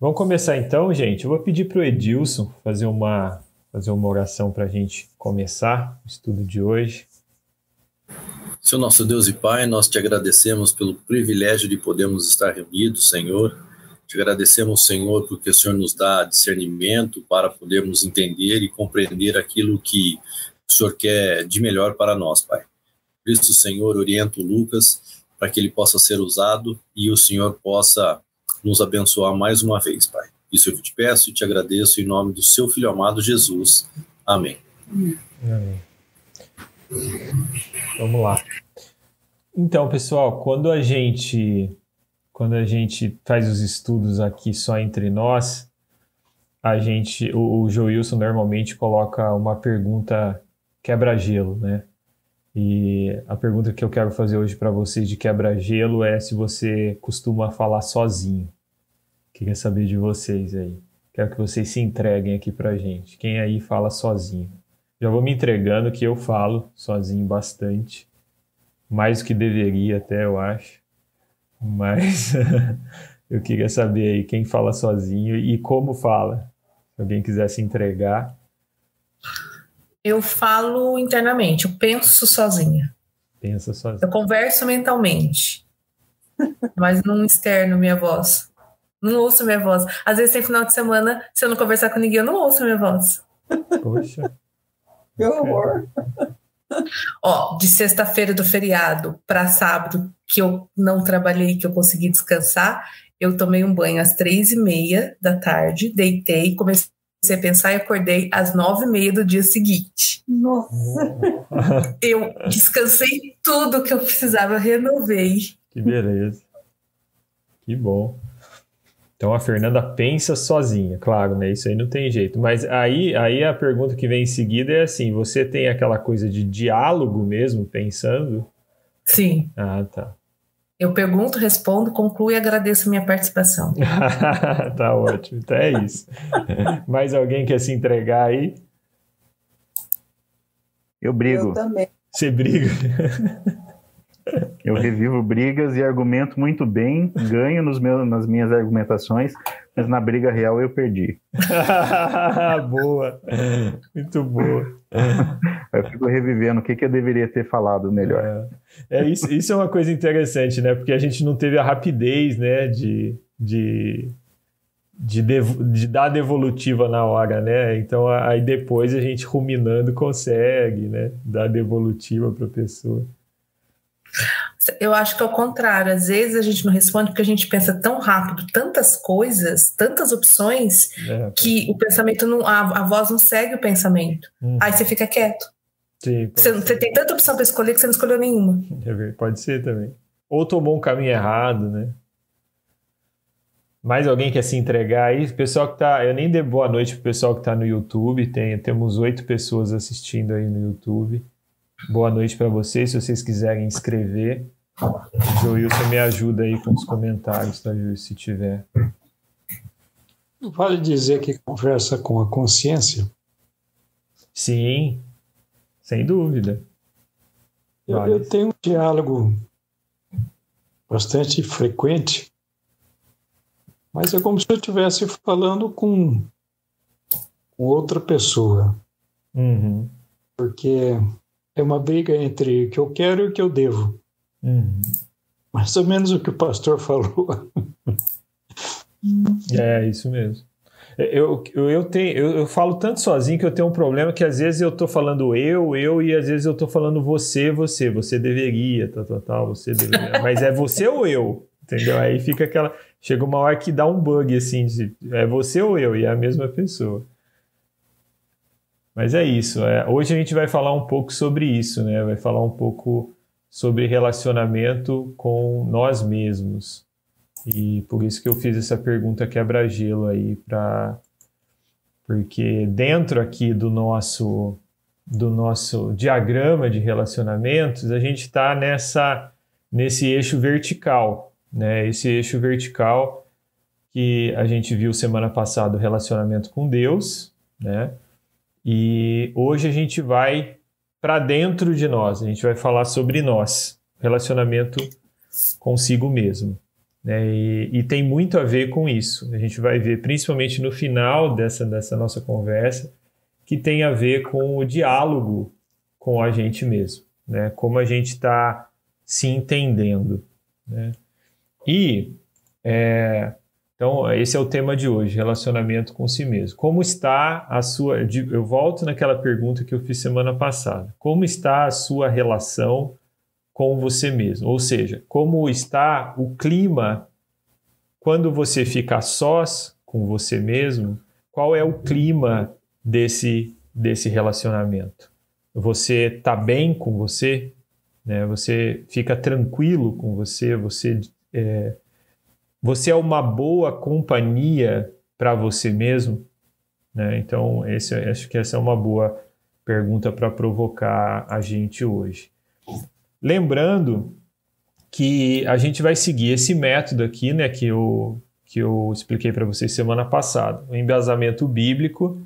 Vamos começar então, gente. Eu vou pedir para o Edilson fazer uma, fazer uma oração para a gente começar o estudo de hoje. Senhor nosso Deus e Pai, nós te agradecemos pelo privilégio de podermos estar reunidos, Senhor. Te agradecemos, Senhor, porque o Senhor nos dá discernimento para podermos entender e compreender aquilo que o Senhor quer de melhor para nós, Pai. Por isso, Senhor, orienta o Lucas para que ele possa ser usado e o Senhor possa nos abençoar mais uma vez, Pai. Isso eu te peço e te agradeço em nome do seu Filho amado Jesus. Amém. Amém. Vamos lá. Então, pessoal, quando a gente quando a gente faz os estudos aqui só entre nós, a gente o, o Joilson normalmente coloca uma pergunta quebra-gelo, né? E a pergunta que eu quero fazer hoje para vocês de quebra-gelo é se você costuma falar sozinho. Queria saber de vocês aí. Quero que vocês se entreguem aqui pra gente. Quem aí fala sozinho? Já vou me entregando que eu falo sozinho bastante. Mais do que deveria até, eu acho. Mas eu queria saber aí quem fala sozinho e como fala. Se alguém quiser se entregar. Eu falo internamente, eu penso sozinha. Pensa sozinha. Eu converso mentalmente, mas não externo minha voz. Não ouço minha voz. Às vezes tem final de semana, se eu não conversar com ninguém, eu não ouço minha voz. Poxa. que horror. Ó, de sexta-feira do feriado para sábado, que eu não trabalhei, que eu consegui descansar, eu tomei um banho às três e meia da tarde, deitei, comecei a pensar e acordei às nove e meia do dia seguinte. Nossa! Eu descansei tudo que eu precisava, renovei. Que beleza. Que bom. Então a Fernanda pensa sozinha, claro, né? Isso aí não tem jeito. Mas aí, aí a pergunta que vem em seguida é assim: você tem aquela coisa de diálogo mesmo, pensando? Sim. Ah, tá. Eu pergunto, respondo, concluo e agradeço a minha participação. tá ótimo, então é isso. Mais alguém quer se entregar aí? Eu brigo. Eu também. Você briga? Eu revivo brigas e argumento muito bem, ganho nos meus, nas minhas argumentações, mas na briga real eu perdi. boa, muito boa. Eu fico revivendo o que, que eu deveria ter falado melhor. É, é isso, isso é uma coisa interessante, né? Porque a gente não teve a rapidez, né, de, de, de, de dar devolutiva na hora, né? Então aí depois a gente ruminando consegue, né, dar devolutiva para a pessoa. Eu acho que é o contrário. Às vezes a gente não responde porque a gente pensa tão rápido, tantas coisas, tantas opções, é, que o pensamento não. A, a, voz não segue o pensamento. Uhum. Aí você fica quieto. Sim, você, você, tem tanta opção para escolher que você não escolheu nenhuma. É, pode ser também. Ou tomou um caminho errado, né? Mais alguém quer se entregar aí? Pessoal que tá. Eu nem dei boa noite pro pessoal que tá no YouTube. Tem, temos oito pessoas assistindo aí no YouTube. Boa noite para vocês. Se vocês quiserem escrever, o Joilson me ajuda aí com os comentários, tá, Joilson, se tiver. Vale dizer que conversa com a consciência? Sim, sem dúvida. Vale. Eu, eu tenho um diálogo bastante frequente, mas é como se eu estivesse falando com, com outra pessoa. Uhum. Porque é uma briga entre o que eu quero e o que eu devo. Uhum. Mais ou menos o que o pastor falou. é, isso mesmo. Eu, eu, eu, tenho, eu, eu, falo tanto sozinho que eu tenho um problema que às vezes eu estou falando eu, eu, e às vezes eu estou falando você, você, você deveria, tal, tal, tal, você deveria. Mas é você ou eu? Entendeu? Aí fica aquela. Chega uma hora que dá um bug assim, de, é você ou eu, e é a mesma pessoa. Mas é isso. É, hoje a gente vai falar um pouco sobre isso, né? Vai falar um pouco sobre relacionamento com nós mesmos. E por isso que eu fiz essa pergunta quebra-gelo aí para porque dentro aqui do nosso do nosso diagrama de relacionamentos, a gente está nessa nesse eixo vertical, né? Esse eixo vertical que a gente viu semana passada o relacionamento com Deus, né? E hoje a gente vai para dentro de nós, a gente vai falar sobre nós, relacionamento consigo mesmo. Né? E, e, tem muito a ver com isso. A gente vai ver, principalmente no final dessa, dessa nossa conversa, que tem a ver com o diálogo com a gente mesmo, né? como a gente está se entendendo. Né? E é, então, esse é o tema de hoje, relacionamento com si mesmo. Como está a sua. Eu volto naquela pergunta que eu fiz semana passada. Como está a sua relação com você mesmo? Ou seja, como está o clima quando você fica sós com você mesmo? Qual é o clima desse, desse relacionamento? Você está bem com você? Né? Você fica tranquilo com você? Você. É, você é uma boa companhia para você mesmo? Né? Então, esse, acho que essa é uma boa pergunta para provocar a gente hoje. Lembrando que a gente vai seguir esse método aqui, né, que eu, que eu expliquei para vocês semana passada, o embasamento bíblico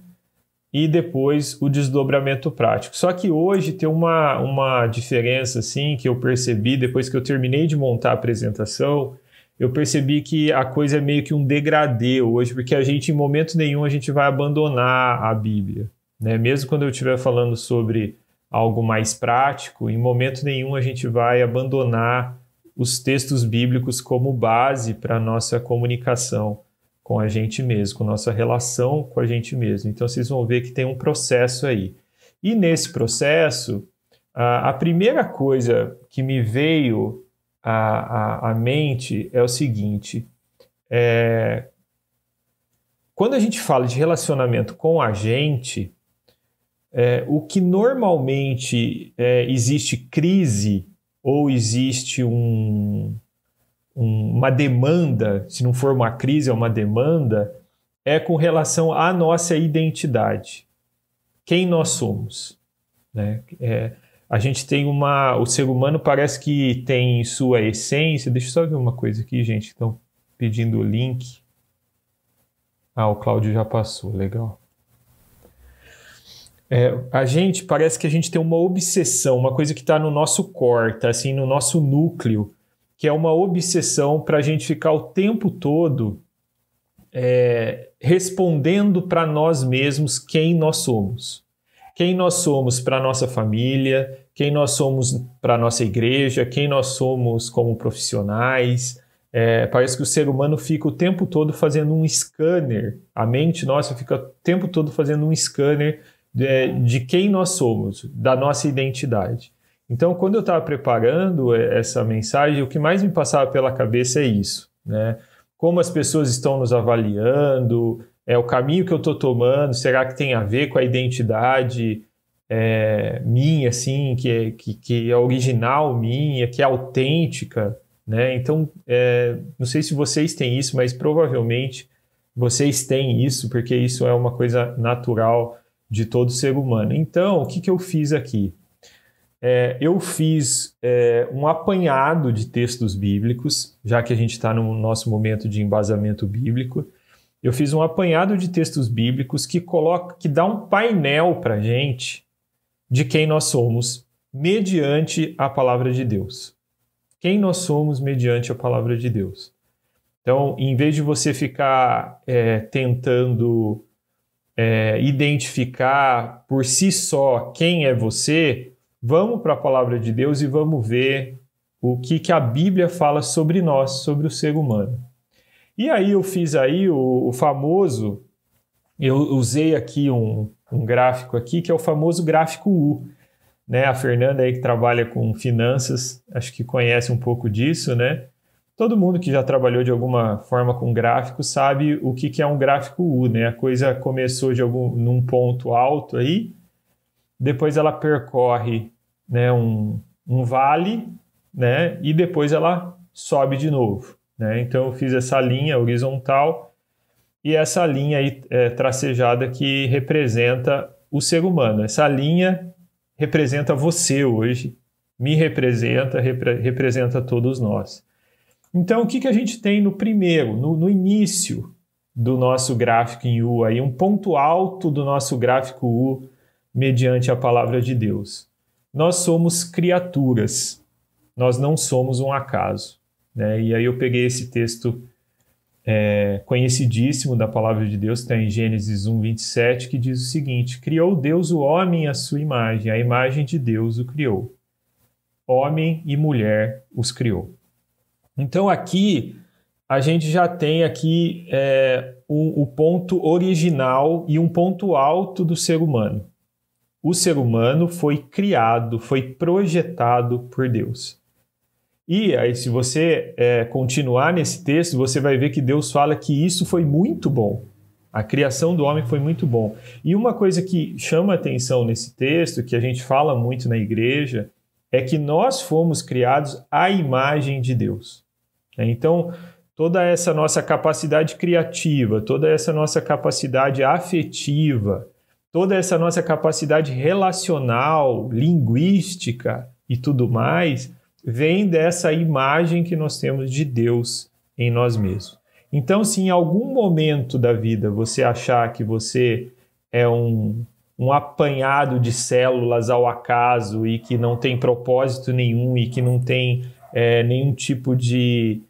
e depois o desdobramento prático. Só que hoje tem uma, uma diferença assim que eu percebi depois que eu terminei de montar a apresentação eu percebi que a coisa é meio que um degradê hoje, porque a gente, em momento nenhum, a gente vai abandonar a Bíblia. Né? Mesmo quando eu estiver falando sobre algo mais prático, em momento nenhum a gente vai abandonar os textos bíblicos como base para a nossa comunicação com a gente mesmo, com nossa relação com a gente mesmo. Então vocês vão ver que tem um processo aí. E nesse processo, a primeira coisa que me veio a, a, a mente é o seguinte: é, quando a gente fala de relacionamento com a gente, é, o que normalmente é, existe crise ou existe um, um, uma demanda, se não for uma crise, é uma demanda, é com relação à nossa identidade. Quem nós somos. Né? É, a gente tem uma. O ser humano parece que tem sua essência. Deixa eu só ver uma coisa aqui, gente. Estão pedindo o link. Ah, o Cláudio já passou, legal. É, a gente parece que a gente tem uma obsessão, uma coisa que está no nosso core, tá assim, no nosso núcleo, que é uma obsessão para a gente ficar o tempo todo é, respondendo para nós mesmos quem nós somos. Quem nós somos para nossa família, quem nós somos para a nossa igreja, quem nós somos como profissionais. É, parece que o ser humano fica o tempo todo fazendo um scanner, a mente nossa fica o tempo todo fazendo um scanner de, de quem nós somos, da nossa identidade. Então, quando eu estava preparando essa mensagem, o que mais me passava pela cabeça é isso, né? Como as pessoas estão nos avaliando, é o caminho que eu estou tomando, será que tem a ver com a identidade é, minha, assim, que é, que, que é original minha, que é autêntica, né? Então, é, não sei se vocês têm isso, mas provavelmente vocês têm isso, porque isso é uma coisa natural de todo ser humano. Então, o que, que eu fiz aqui? É, eu fiz é, um apanhado de textos bíblicos, já que a gente está no nosso momento de embasamento bíblico. Eu fiz um apanhado de textos bíblicos que coloca, que dá um painel para gente de quem nós somos mediante a palavra de Deus. Quem nós somos mediante a palavra de Deus. Então, em vez de você ficar é, tentando é, identificar por si só quem é você, vamos para a palavra de Deus e vamos ver o que, que a Bíblia fala sobre nós, sobre o ser humano. E aí eu fiz aí o, o famoso, eu usei aqui um, um gráfico aqui, que é o famoso gráfico U. Né? A Fernanda aí que trabalha com finanças, acho que conhece um pouco disso, né? Todo mundo que já trabalhou de alguma forma com gráfico sabe o que, que é um gráfico U, né? A coisa começou de algum num ponto alto aí, depois ela percorre né, um, um vale, né? E depois ela sobe de novo, né? Então eu fiz essa linha horizontal e essa linha aí, é, tracejada que representa o ser humano. Essa linha representa você hoje, me representa, repre representa todos nós. Então, o que, que a gente tem no primeiro, no, no início do nosso gráfico em U, aí, um ponto alto do nosso gráfico U, mediante a palavra de Deus? Nós somos criaturas, nós não somos um acaso. Né? E aí eu peguei esse texto é, conhecidíssimo da palavra de Deus, está em Gênesis 1, 27, que diz o seguinte: Criou Deus o homem à sua imagem, a imagem de Deus o criou. Homem e mulher os criou. Então aqui a gente já tem aqui é, o, o ponto original e um ponto alto do ser humano. O ser humano foi criado, foi projetado por Deus. E aí, se você é, continuar nesse texto, você vai ver que Deus fala que isso foi muito bom. A criação do homem foi muito bom. E uma coisa que chama atenção nesse texto, que a gente fala muito na igreja, é que nós fomos criados à imagem de Deus. Então, toda essa nossa capacidade criativa, toda essa nossa capacidade afetiva, toda essa nossa capacidade relacional, linguística e tudo mais, vem dessa imagem que nós temos de Deus em nós mesmos. Então, se em algum momento da vida você achar que você é um, um apanhado de células ao acaso e que não tem propósito nenhum e que não tem é, nenhum tipo de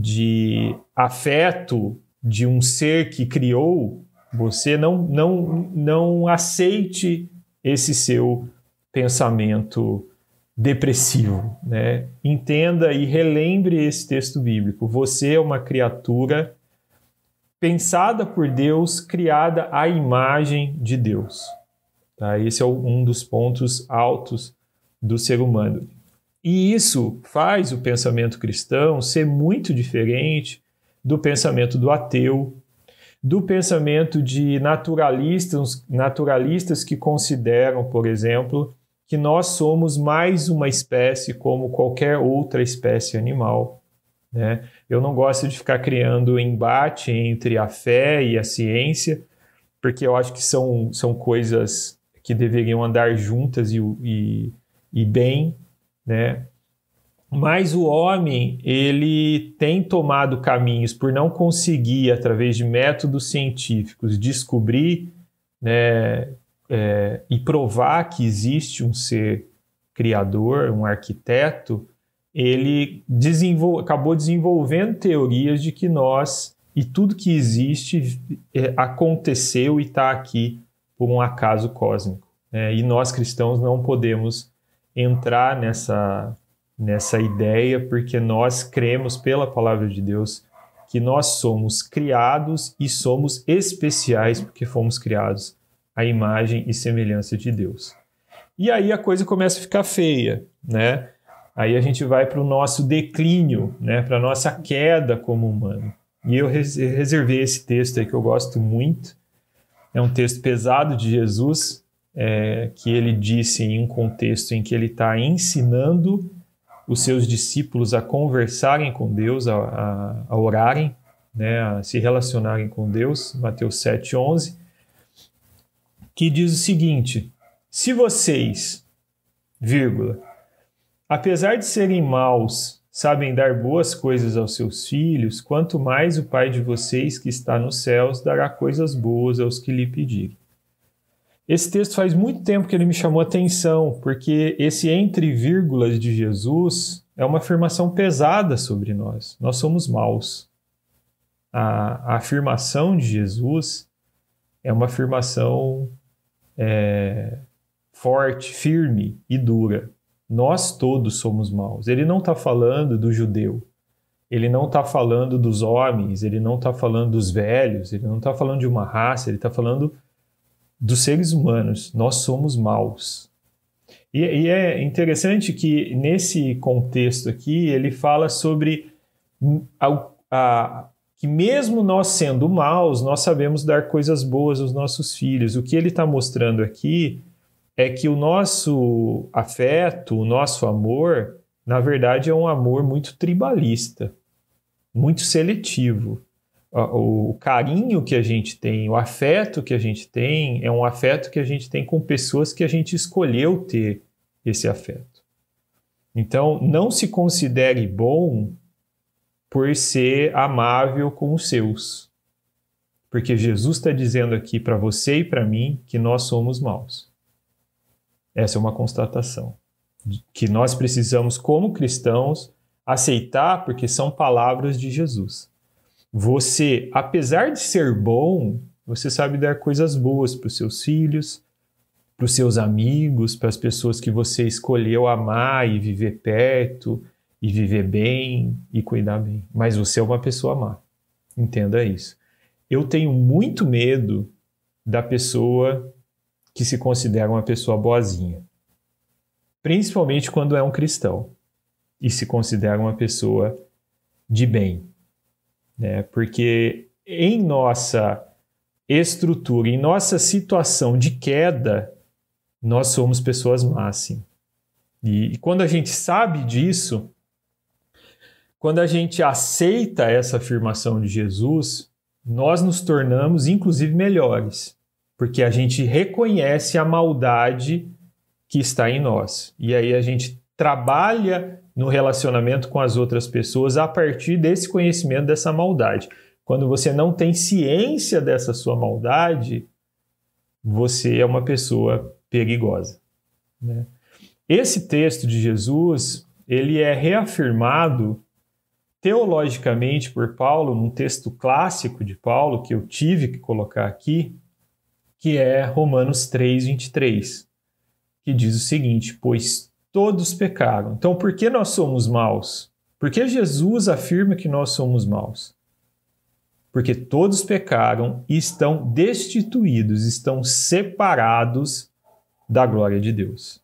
de afeto de um ser que criou, você não, não, não aceite esse seu pensamento depressivo. Né? Entenda e relembre esse texto bíblico. Você é uma criatura pensada por Deus, criada à imagem de Deus. Tá? Esse é um dos pontos altos do ser humano. E isso faz o pensamento cristão ser muito diferente do pensamento do ateu, do pensamento de naturalistas, naturalistas que consideram, por exemplo, que nós somos mais uma espécie como qualquer outra espécie animal. Né? Eu não gosto de ficar criando embate entre a fé e a ciência, porque eu acho que são, são coisas que deveriam andar juntas e, e, e bem, né? Mas o homem, ele tem tomado caminhos por não conseguir, através de métodos científicos, descobrir né, é, e provar que existe um ser criador, um arquiteto, ele desenvol acabou desenvolvendo teorias de que nós e tudo que existe é, aconteceu e está aqui por um acaso cósmico. Né? E nós cristãos não podemos entrar nessa, nessa ideia, porque nós cremos pela palavra de Deus que nós somos criados e somos especiais porque fomos criados à imagem e semelhança de Deus. E aí a coisa começa a ficar feia, né? Aí a gente vai para o nosso declínio, né? Para a nossa queda como humano. E eu reservei esse texto aí que eu gosto muito. É um texto pesado de Jesus, é, que ele disse em um contexto em que ele está ensinando os seus discípulos a conversarem com Deus, a, a, a orarem, né, a se relacionarem com Deus, Mateus 7,11, que diz o seguinte: se vocês, vírgula, apesar de serem maus, sabem dar boas coisas aos seus filhos, quanto mais o Pai de vocês que está nos céus dará coisas boas aos que lhe pedirem. Esse texto faz muito tempo que ele me chamou atenção, porque esse entre vírgulas de Jesus é uma afirmação pesada sobre nós. Nós somos maus. A, a afirmação de Jesus é uma afirmação é, forte, firme e dura. Nós todos somos maus. Ele não está falando do judeu, ele não está falando dos homens, ele não está falando dos velhos, ele não está falando de uma raça, ele está falando dos seres humanos, nós somos maus. E, e, é interessante que nesse contexto aqui ele fala sobre a, a, que mesmo nós sendo maus, nós sabemos dar coisas boas aos nossos filhos. O que ele está mostrando aqui é que o nosso afeto, o nosso amor, na verdade é um amor muito tribalista, muito seletivo o carinho que a gente tem, o afeto que a gente tem, é um afeto que a gente tem com pessoas que a gente escolheu ter esse afeto. Então, não se considere bom por ser amável com os seus. Porque Jesus está dizendo aqui para você e para mim que nós somos maus. Essa é uma constatação. Que nós precisamos, como cristãos, aceitar porque são palavras de Jesus. Você, apesar de ser bom, você sabe dar coisas boas para os seus filhos, para os seus amigos, para as pessoas que você escolheu amar e viver perto, e viver bem e cuidar bem. Mas você é uma pessoa má. Entenda isso. Eu tenho muito medo da pessoa que se considera uma pessoa boazinha. Principalmente quando é um cristão e se considera uma pessoa de bem. Né? Porque em nossa estrutura, em nossa situação de queda, nós somos pessoas más. Sim. E, e quando a gente sabe disso, quando a gente aceita essa afirmação de Jesus, nós nos tornamos inclusive melhores, porque a gente reconhece a maldade que está em nós. E aí a gente trabalha no relacionamento com as outras pessoas a partir desse conhecimento dessa maldade. Quando você não tem ciência dessa sua maldade, você é uma pessoa perigosa. Né? Esse texto de Jesus ele é reafirmado teologicamente por Paulo, num texto clássico de Paulo, que eu tive que colocar aqui, que é Romanos 3, 23, que diz o seguinte: Pois todos pecaram. Então, por que nós somos maus? Porque Jesus afirma que nós somos maus. Porque todos pecaram e estão destituídos, estão separados da glória de Deus.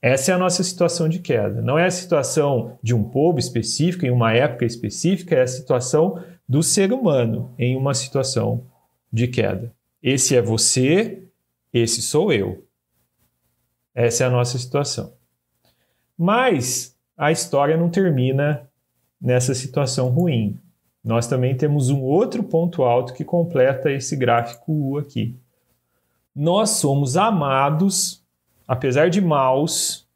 Essa é a nossa situação de queda. Não é a situação de um povo específico, em uma época específica, é a situação do ser humano em uma situação de queda. Esse é você, esse sou eu. Essa é a nossa situação. Mas a história não termina nessa situação ruim. Nós também temos um outro ponto alto que completa esse gráfico U aqui. Nós somos amados apesar de maus,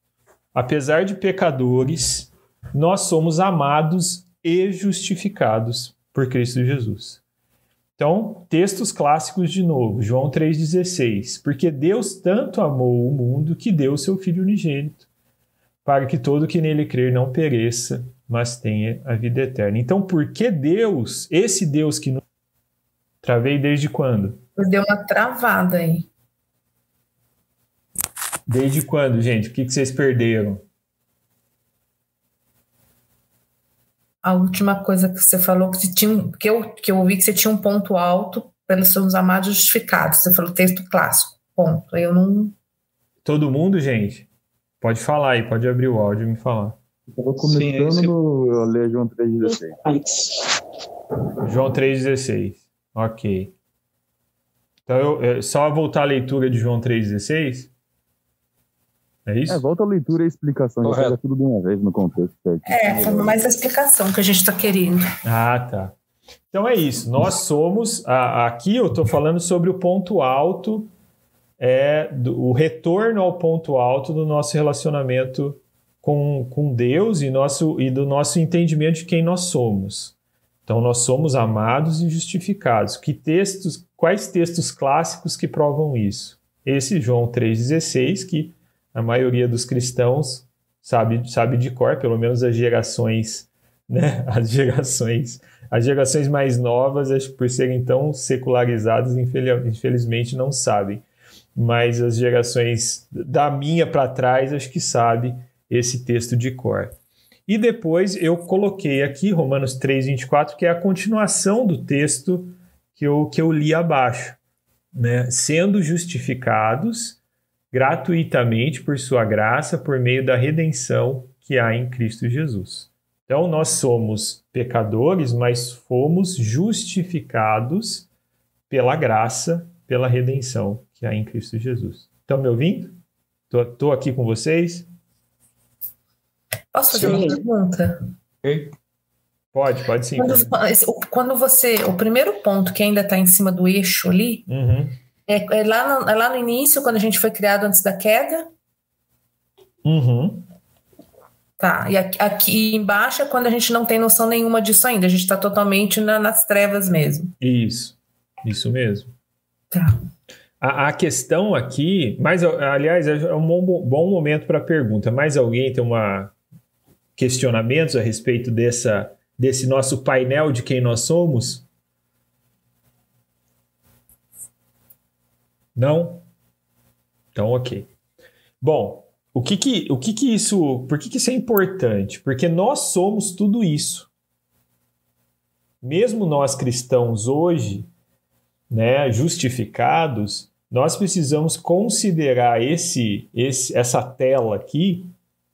apesar de pecadores, nós somos amados e justificados por Cristo Jesus. Então, textos clássicos de novo, João 3,16. Porque Deus tanto amou o mundo que deu seu Filho unigênito, para que todo que nele crer não pereça, mas tenha a vida eterna. Então, por que Deus, esse Deus que não. Travei desde quando? Deu uma travada aí. Desde quando, gente? O que, que vocês perderam? A última coisa que você falou, que, você tinha, que, eu, que eu ouvi que você tinha um ponto alto pelos seus amados justificados. Você falou texto clássico. Ponto. Eu não. Todo mundo, gente? Pode falar aí, pode abrir o áudio e me falar. Estava começando Sim, esse... no ler João 3,16. João 3,16. Ok. Então, eu, eu, só voltar à leitura de João 3,16. É isso? É, volta a leitura e a explicação, Correto. já pega tudo de uma vez no contexto. Certo? É, foi mais a explicação que a gente está querendo. Ah, tá. Então é isso. Nós somos. A, aqui eu estou falando sobre o ponto alto, é do, o retorno ao ponto alto do nosso relacionamento com, com Deus e, nosso, e do nosso entendimento de quem nós somos. Então nós somos amados e justificados. Que textos, quais textos clássicos que provam isso? Esse João 3,16, que a maioria dos cristãos sabe, sabe de cor, pelo menos as gerações, né? As gerações, as gerações mais novas, por serem tão secularizadas, infelizmente não sabem. Mas as gerações da minha para trás, acho que sabe esse texto de cor. E depois eu coloquei aqui Romanos 3:24, que é a continuação do texto que eu, que eu li abaixo, né? Sendo justificados gratuitamente por sua graça, por meio da redenção que há em Cristo Jesus. Então, nós somos pecadores, mas fomos justificados pela graça, pela redenção que há em Cristo Jesus. Estão me ouvindo? Estou aqui com vocês? Posso fazer sim. uma pergunta? Pode, pode sim. Quando, quando, você. O primeiro ponto que ainda está em cima do eixo ali, uhum. É, é, lá, no, é lá no início, quando a gente foi criado antes da queda? Uhum. Tá, e aqui, aqui, embaixo é quando a gente não tem noção nenhuma disso ainda, a gente está totalmente na, nas trevas mesmo. Isso, isso mesmo. Tá. A, a questão aqui, mas aliás, é um bom, bom momento para a pergunta. Mais alguém tem uma, questionamentos a respeito dessa, desse nosso painel de quem nós somos? Não? Então, ok. Bom, o que que, o que que isso, por que que isso é importante? Porque nós somos tudo isso. Mesmo nós cristãos hoje, né, justificados, nós precisamos considerar esse, esse, essa tela aqui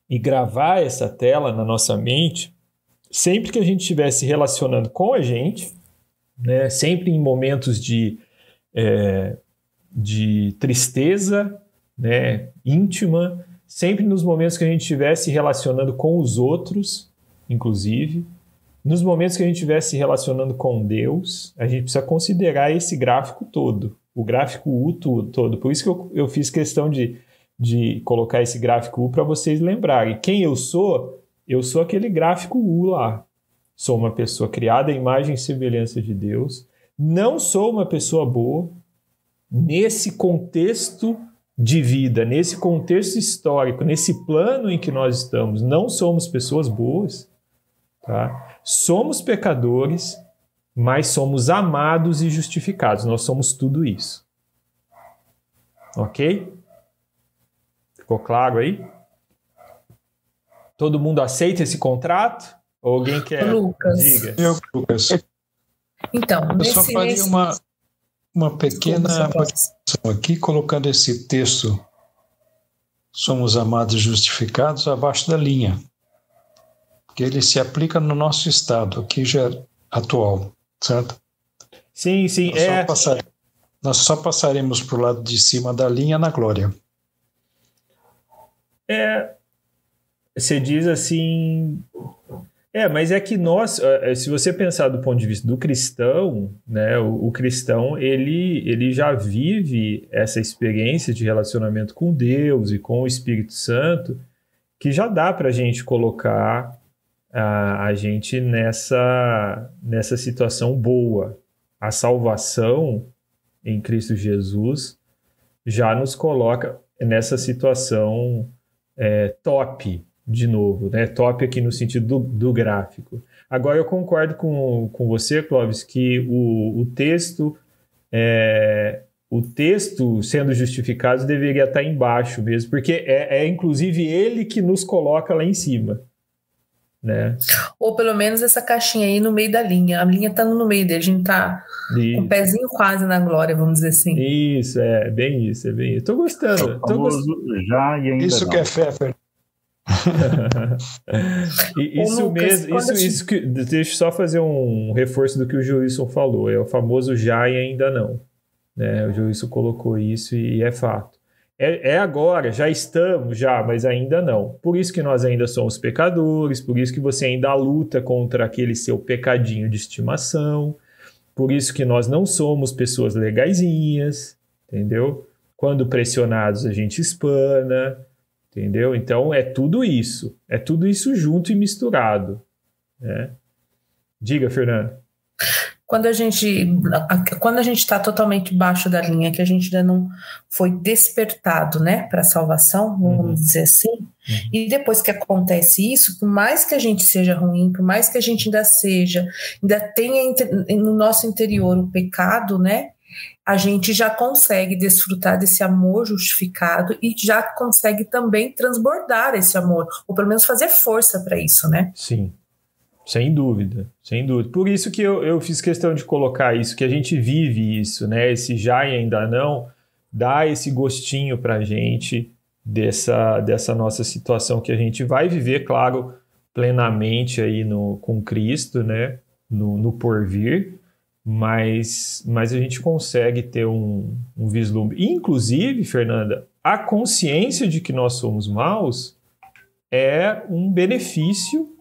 e gravar essa tela na nossa mente sempre que a gente estiver se relacionando com a gente, né, sempre em momentos de, é, de tristeza né, íntima, sempre nos momentos que a gente estiver se relacionando com os outros, inclusive, nos momentos que a gente estiver se relacionando com Deus, a gente precisa considerar esse gráfico todo, o gráfico U todo. Por isso que eu, eu fiz questão de, de colocar esse gráfico U para vocês lembrarem. Quem eu sou? Eu sou aquele gráfico U lá. Sou uma pessoa criada à imagem e semelhança de Deus. Não sou uma pessoa boa. Nesse contexto de vida, nesse contexto histórico, nesse plano em que nós estamos, não somos pessoas boas, tá? Somos pecadores, mas somos amados e justificados. Nós somos tudo isso. Ok? Ficou claro aí? Todo mundo aceita esse contrato? Ou alguém quer? Lucas. Diga. Eu, Lucas. Então, Eu nesse, só faria nesse... uma, uma pequena aqui, colocando esse texto, somos amados e justificados, abaixo da linha. Porque ele se aplica no nosso estado, aqui já é atual, certo? Sim, sim. Nós, É, só, passar- nós só passaremos para o lado de cima da linha na glória. É, você diz assim. É, mas é que nós, eh, se você pensar do ponto de vista do cristão, né, o, o cristão ele, ele já vive essa experiência de relacionamento com Deus e com o Espírito Santo, que já dá para a gente colocar a, a gente nessa, nessa situação boa. A salvação em Cristo Jesus já nos coloca nessa situação é, top, de novo, né? Top aqui no sentido do, do gráfico. Agora eu concordo com, com você, Clóvis, que o, o texto é, o texto sendo justificado deveria estar embaixo mesmo, porque é, é inclusive ele que nos coloca lá em cima. Né? Ou pelo menos essa caixinha aí no meio da linha. A linha tá no meio dele, a gente tá com o pezinho quase na glória, vamos dizer assim. Isso, é bem isso, é bem isso. Tô gostando. Tô gostando. famoso já e ainda Isso não. que é fé, Fer. Isso Lucas, mesmo, isso, gente- isso que, deixa eu só fazer um reforço do que o Juízo falou, é o famoso já e ainda não. Né? O Juízo colocou isso e é fato. É, é agora, já estamos, já, mas ainda não. Por isso que nós ainda somos pecadores, por isso que você ainda luta contra aquele seu pecadinho de estimação, por isso que nós não somos pessoas legaisinhas, entendeu? Quando pressionados a gente espana, entendeu? Então é tudo isso, é tudo isso junto e misturado, né? Diga, Fernando. Quando a gente quando a gente está totalmente baixo da linha, que a gente ainda não foi despertado, né, para a salvação, vamos Uhum. dizer assim. E depois que acontece isso, por mais que a gente seja ruim, por mais que a gente ainda seja, ainda tenha no nosso interior o pecado, né? A gente já consegue desfrutar desse amor justificado e já consegue também transbordar esse amor, ou pelo menos fazer força para isso, né? Sim, sem dúvida, sem dúvida. Por isso que eu, eu fiz questão de colocar isso, que a gente vive isso, né? Esse já e ainda não dá esse gostinho pra gente dessa, dessa nossa situação que a gente vai viver, claro, plenamente aí no, com Cristo, né? No, no porvir, mas, mas a gente consegue ter um, um vislumbre. Inclusive, Fernanda, a consciência de que nós somos maus é um benefício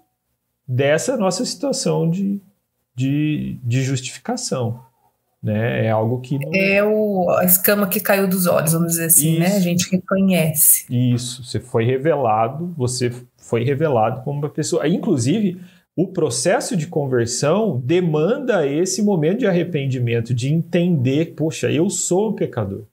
dessa nossa situação de, de, de justificação. Né? É algo que não. É o, a escama que caiu dos olhos, vamos dizer assim, né? A Isso. gente reconhece. Isso, você foi revelado, você foi revelado como uma pessoa. Inclusive, o processo de conversão demanda esse momento de arrependimento, de entender, poxa, eu sou um pecador.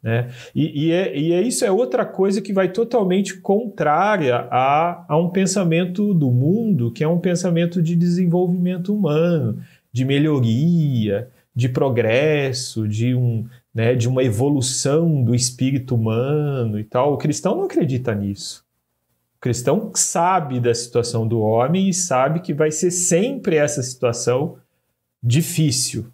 Né? E, e, é, e é isso é outra coisa que vai totalmente contrária a, a um pensamento do mundo, que é um pensamento de desenvolvimento humano, de melhoria, de progresso, de, um, né, de uma evolução do espírito humano e tal. O cristão não acredita nisso. O cristão sabe da situação do homem e sabe que vai ser sempre essa situação difícil,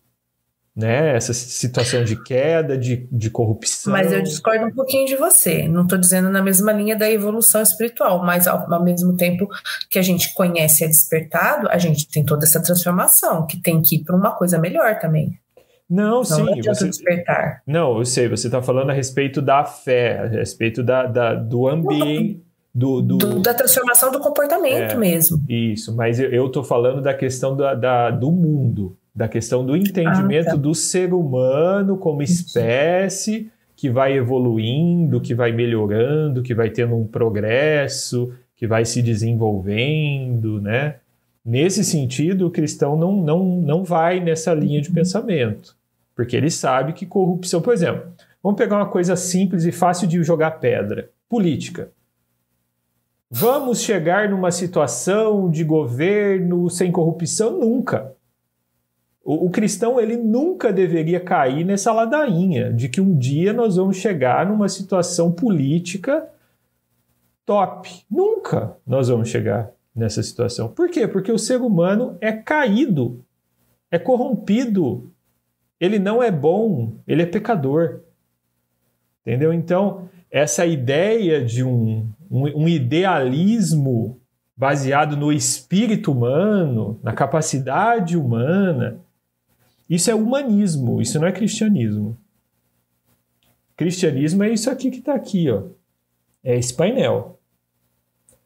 né? Essa situação de queda, de, de corrupção. Mas eu discordo um pouquinho de você. Não estou dizendo na mesma linha da evolução espiritual, mas ao, ao, mesmo tempo que a gente conhece e é despertado, a gente tem toda essa transformação que tem que ir para uma coisa melhor também. Não, não sim. Não você, despertar. Não, eu sei. Você está falando a respeito da fé, a respeito da, da do ambiente. Do, do... do, da transformação do comportamento é, mesmo. Isso, mas eu estou falando da questão da, da, do mundo da questão do entendimento ah, tá. do ser humano como espécie que vai evoluindo, que vai melhorando, que vai tendo um progresso, que vai se desenvolvendo, né? Nesse sentido, o cristão não, não, não vai nessa linha de pensamento, porque ele sabe que corrupção, por exemplo, vamos pegar uma coisa simples e fácil de jogar pedra: política. Vamos chegar numa situação de governo sem corrupção? Nunca. O, o, cristão ele nunca deveria cair nessa ladainha de que um dia nós vamos chegar numa situação política top. Nunca nós vamos chegar nessa situação. Por quê? Porque o ser humano é caído, é corrompido. Ele não é bom, ele é pecador. Entendeu? Então, essa ideia de um, um, um idealismo baseado no espírito humano, na capacidade humana, isso é humanismo, isso não é cristianismo. Cristianismo é isso aqui que está aqui, ó. É esse painel.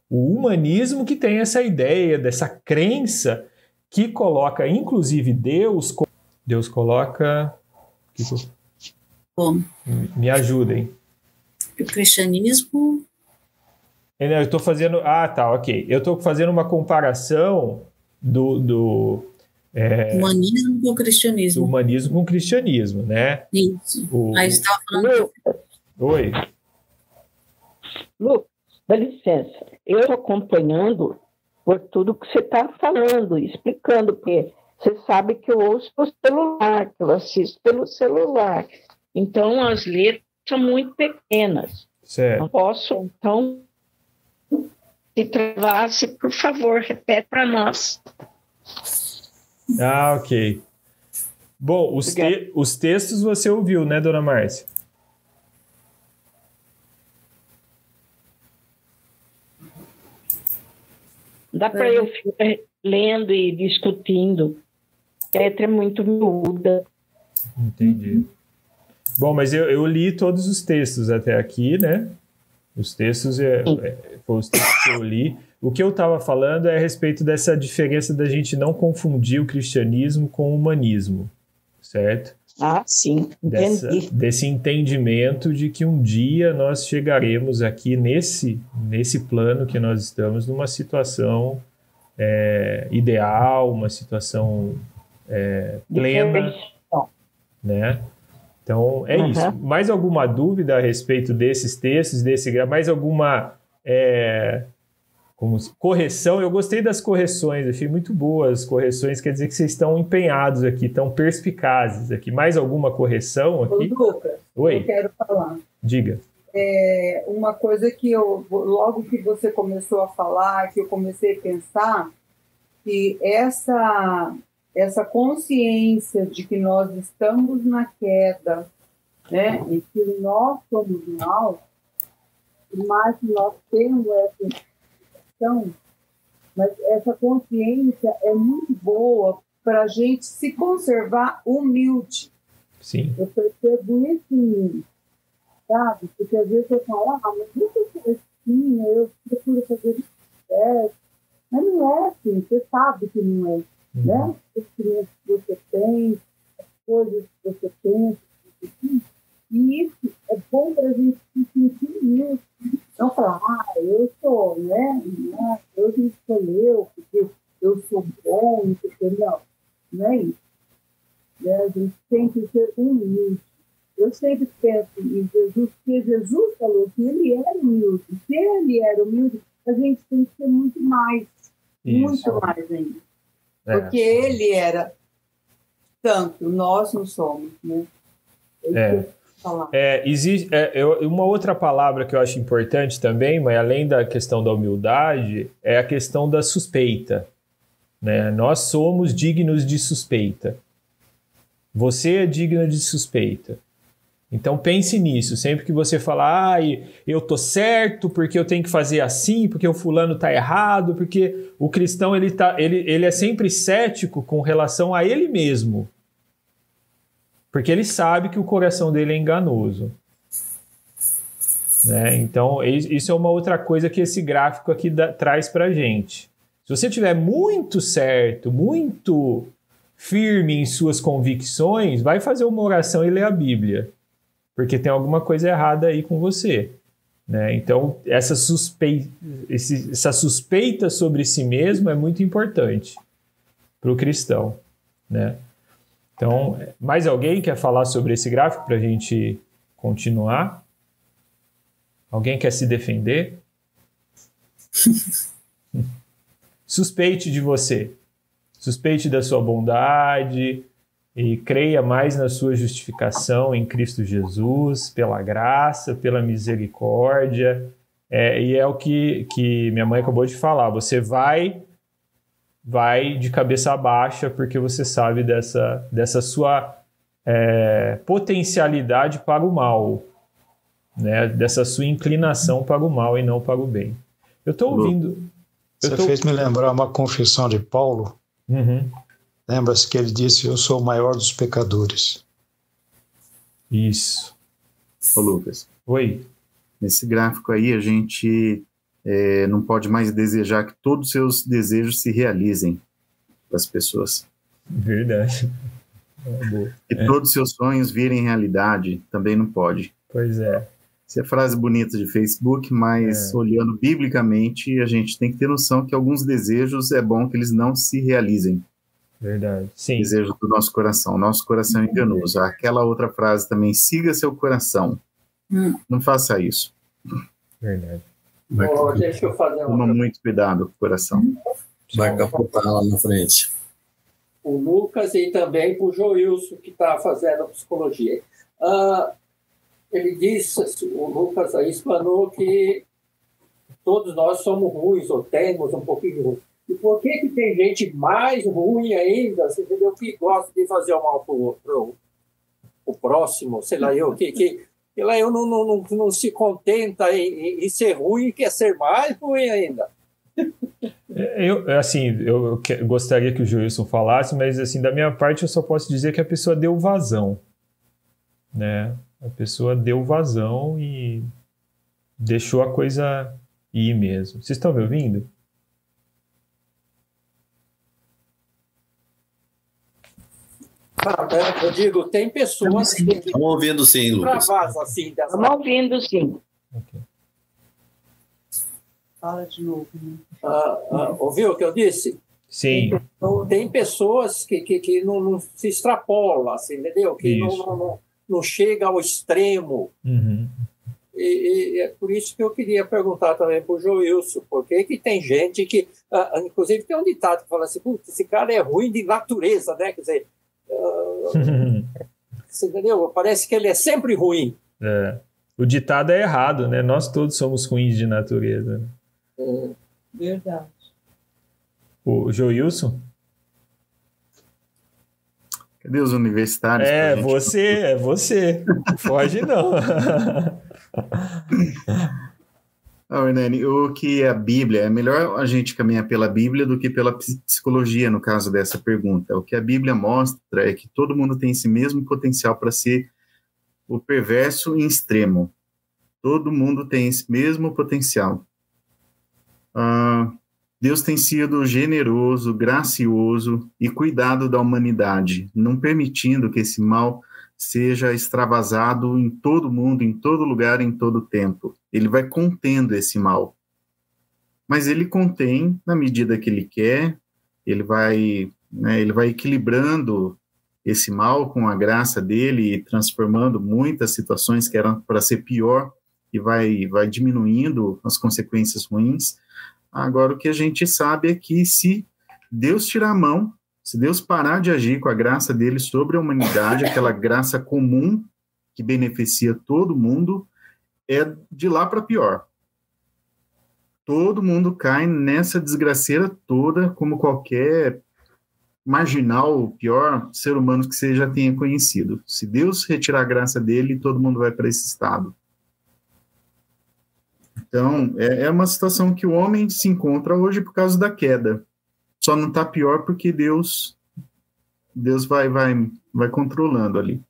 O humanismo que tem essa ideia, dessa crença que coloca, inclusive, Deus. Deus coloca. Como? Me ajudem. O cristianismo. É, eu estou fazendo. Ah, tá, ok. Eu estou fazendo uma comparação do, do é, humanismo com cristianismo. Humanismo com cristianismo, né? Isso. O... Aí estava falando. Oi. Lu, dá licença. Eu estou acompanhando por tudo que você está falando, explicando, porque você sabe que eu ouço pelo celular, que eu assisto pelo celular. Então, as letras são muito pequenas. Certo. Não posso, então, se travasse, por favor, repete para nós. Ah, ok. Bom, os, te os textos você ouviu, né, dona Márcia? Dá para eu ficar lendo e discutindo. A letra é muito miúda. Entendi. Bom, mas eu, eu, li todos os textos até aqui, né? Os textos, é, é, os textos que eu li. O que eu estava falando é a respeito dessa diferença da gente não confundir o cristianismo com o humanismo, certo? Ah, sim. Dessa, desse entendimento de que um dia nós chegaremos aqui nesse, nesse plano que nós estamos, numa situação é, ideal, uma situação é, plena, né? Então, é uhum. isso. Mais alguma dúvida a respeito desses textos, desse mais alguma é, como correção, eu gostei das correções, achei muito boas as correções, quer dizer que vocês estão empenhados aqui, estão perspicazes aqui. Mais alguma correção aqui? Ô, Lucas, Oi. eu quero falar. Diga. É, uma coisa que eu, logo que você começou a falar, que eu comecei a pensar, que essa, essa consciência de que nós estamos na queda, né, e que nós somos mal, mas nós temos essa questão, mas essa consciência é muito boa para a gente se conservar humilde. Sim. Eu percebo isso em mim, sabe? Porque às vezes eu falo, ah, mas eu sou assim, eu procuro fazer isso certo. Mas não é assim, você sabe que não é. Uhum. Né? Os clientes que você tem, as coisas que você pensa, e isso é bom para a gente se sentir humilde não falar, ah, eu sou, né? Deus me escolheu porque eu sou bom, não sei o que, não. Não é isso. Né? A gente tem que ser humilde. eu sempre penso em Jesus, porque Jesus falou que ele era humilde. Se ele era humilde, a gente tem que ser muito mais, Isso. muito mais ainda. É. Porque ele era tanto, nós não somos, né? é. É, existe, é, eu, uma outra palavra que eu acho importante também, mas além da questão da humildade, é a questão da suspeita. Né? Nós somos dignos de suspeita. Você é digno de suspeita. Então pense nisso, sempre que você falar, ah, eu tô certo porque eu tenho que fazer assim, porque o fulano tá errado, porque o cristão ele, tá, ele, ele é sempre cético com relação a ele mesmo. Porque ele sabe que o coração dele é enganoso. Né? Então, isso é uma outra coisa que esse gráfico aqui da, traz para gente. Se você tiver muito certo, muito firme em suas convicções, vai fazer uma oração e ler a Bíblia, porque tem alguma coisa errada aí com você. Né? Então, essa, suspeita, esse, essa suspeita sobre si mesmo é muito importante para o cristão. Né? Então, mais alguém quer falar sobre esse gráfico para a gente continuar? Alguém quer se defender? Suspeite de você. Suspeite da sua bondade e creia mais na sua justificação em Cristo Jesus, pela graça, pela misericórdia. É, e é o que, que minha mãe acabou de falar. Você vai vai de cabeça baixa porque você sabe dessa, dessa sua é, potencialidade para o mal, né? dessa sua inclinação para o mal e não para o bem. Eu estou ouvindo. Você tô... fez me lembrar uma confissão de Paulo. Uhum. Lembra-se que ele disse: Eu sou o maior dos pecadores. Isso. Ô, Lucas. Oi. Nesse gráfico aí, a gente é, não pode mais desejar que todos os seus desejos se realizem das pessoas. Verdade. É, que todos os seus sonhos virem realidade, também não pode. Pois é. Isso é frase bonita de Facebook, mas é. olhando biblicamente, a gente tem que ter noção que alguns desejos é bom que eles não se realizem. Verdade. Sim. Desejo do nosso coração. Nosso coração é enganoso. Aquela outra frase também, siga seu coração. Hum. Não faça isso. Verdade. Oh, deixa eu fazer uma. Toma muito cuidado com o coração. Vai capotar lá na frente. O Lucas e também o Joilson, que está fazendo psicologia. Uh, ele disse, o Lucas aí explanou que todos nós somos ruins, ou temos um pouquinho ruim. E por que, que tem gente mais ruim ainda, você entendeu? Que gosta de fazer o mal para o próximo, sei lá eu, que, que ela eu não, não, não, não se contenta em, em, ser ruim e quer ser mais ruim ainda. Eu, assim, eu gostaria que o Joilson falasse, mas assim, da minha parte eu só posso dizer que a pessoa deu vazão, né? A pessoa deu vazão e deixou a coisa ir mesmo. Vocês estão me ouvindo? Eu digo, tem pessoas que. Estamos ouvindo sim, Lucas. Assim, Estamos ouvindo sim. Okay. Fala de novo. Né? Ah, ah, ouviu o que eu disse? Sim. Tem pessoas que, que, que não, não se extrapolam, assim, entendeu? Que não, não, não, chega ao extremo. Uhum. E, e, é por isso que eu queria perguntar também para o Joilson, por que, que tem gente que, ah, inclusive tem um ditado que fala assim, esse cara é ruim de natureza, né? Quer dizer, você entendeu? Parece que ele é sempre ruim. É. O ditado é errado, né? Nós todos somos ruins de natureza. É, verdade. O Joilson? Cadê os universitários? É, você, é você. Foge não. Ah, Hernani, o que é a Bíblia? É melhor a gente caminhar pela Bíblia do que pela psicologia, no caso dessa pergunta. O que a Bíblia mostra é que todo mundo tem esse mesmo potencial para ser o perverso em extremo. Todo mundo tem esse mesmo potencial. Ah, Deus tem sido generoso, gracioso e cuidado da humanidade, não permitindo que esse mal seja extravasado em todo mundo, em todo lugar, em todo tempo. Ele vai contendo esse mal. Mas ele contém na medida que ele quer, ele vai, né, ele vai equilibrando esse mal com a graça dele e transformando muitas situações que eram para ser pior e vai, vai diminuindo as consequências ruins. Agora, o que a gente sabe é que se Deus tirar a mão, se Deus parar de agir com a graça dele sobre a humanidade, aquela graça comum que beneficia todo mundo, é de lá para pior. Todo mundo cai nessa desgraceira toda, como qualquer marginal, pior ser humano que você já tenha conhecido. Se Deus retirar a graça dele, todo mundo vai para esse estado. Então, é, é, uma situação que o homem se encontra hoje por causa da queda. Só não está pior porque Deus Deus vai, vai, vai controlando ali.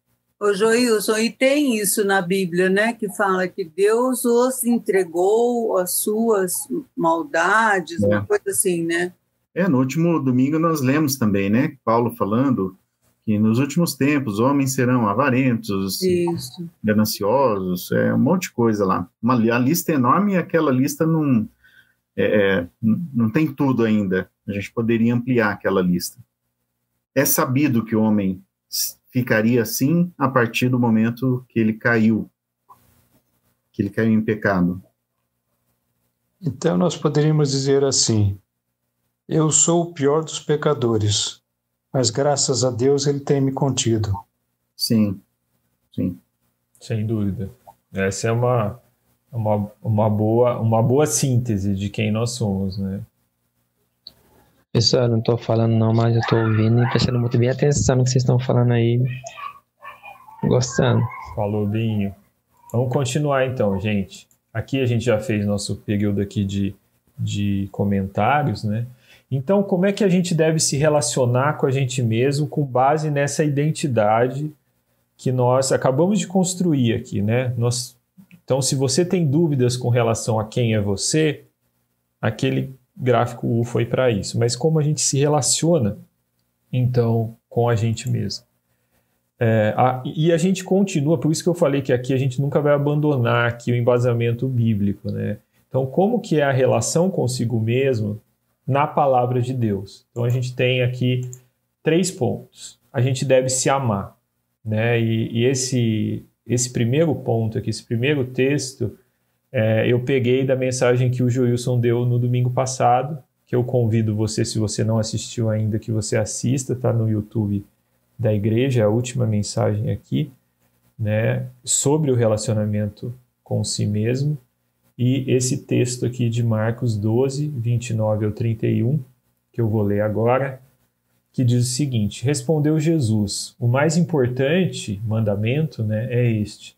Ô Joilson, e tem isso na Bíblia, né, que fala que Deus os entregou as suas maldades, é. uma coisa assim, né? É, no último domingo nós lemos também, né, Paulo falando que nos últimos tempos homens serão avarentos, Isso. gananciosos, é um monte de coisa lá. Uma, a lista é enorme e aquela lista não, é, é não tem tudo ainda. A gente poderia ampliar aquela lista. É sabido que o homem ficaria assim a partir do momento que ele caiu, que ele caiu em pecado. Então nós poderíamos dizer assim: eu sou o pior dos pecadores, mas graças a Deus ele tem me contido. Sim, sim. Sem dúvida. Essa é uma, uma, uma, boa, uma boa síntese de quem nós somos, né? Pessoal, não estou falando não, mas eu estou ouvindo e prestando muito bem atenção no que vocês estão falando aí. Gostando. Falou, Binho. Vamos continuar então, gente. Aqui a gente já fez nosso período aqui de, de comentários, né? Então, como é que a gente deve se relacionar com a gente mesmo com base nessa identidade que nós acabamos de construir aqui, né? Nós, então, se você tem dúvidas com relação a quem é você, aquele gráfico U foi para isso. Mas como a gente se relaciona, então, com a gente mesmo? É, a, e a gente continua, por isso que eu falei que aqui a gente nunca vai abandonar aqui o embasamento bíblico, né? Então, como que é a relação consigo mesmo na palavra de Deus. Então a gente tem aqui três pontos. A gente deve se amar, né? E, e esse esse primeiro ponto aqui, esse primeiro texto, é, eu peguei da mensagem que o Joilson deu no domingo passado, que eu convido você, se você não assistiu ainda, que você assista, tá no YouTube da igreja, a última mensagem aqui, né, sobre o relacionamento com si mesmo. E esse texto aqui de Marcos 12, 29 ao 31, que eu vou ler agora, que diz o seguinte: Respondeu Jesus: O mais importante mandamento né, é este: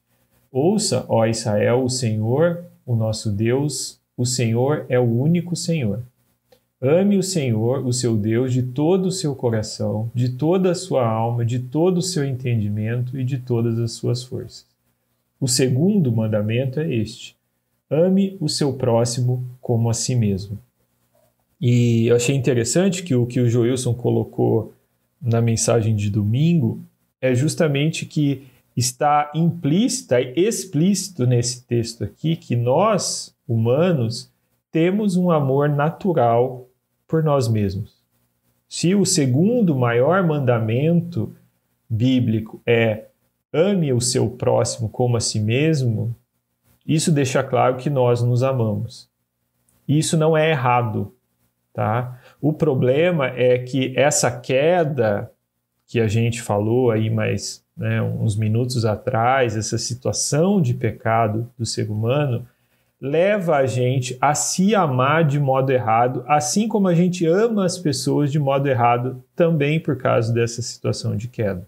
Ouça, ó Israel, o Senhor, o nosso Deus, o Senhor é o único Senhor. Ame o Senhor, o seu Deus, de todo o seu coração, de toda a sua alma, de todo o seu entendimento e de todas as suas forças. O segundo mandamento é este: ame o seu próximo como a si mesmo. E eu achei interessante que o que o Joilson colocou na mensagem de domingo é justamente que está implícita e explícito nesse texto aqui que nós, humanos, temos um amor natural por nós mesmos. Se o segundo maior mandamento bíblico é ame o seu próximo como a si mesmo, isso deixa claro que nós nos amamos. Isso não é errado, tá? O problema é que essa queda que a gente falou aí mais né, uns minutos atrás, essa situação de pecado do ser humano, leva a gente a se amar de modo errado, assim como a gente ama as pessoas de modo errado também por causa dessa situação de queda.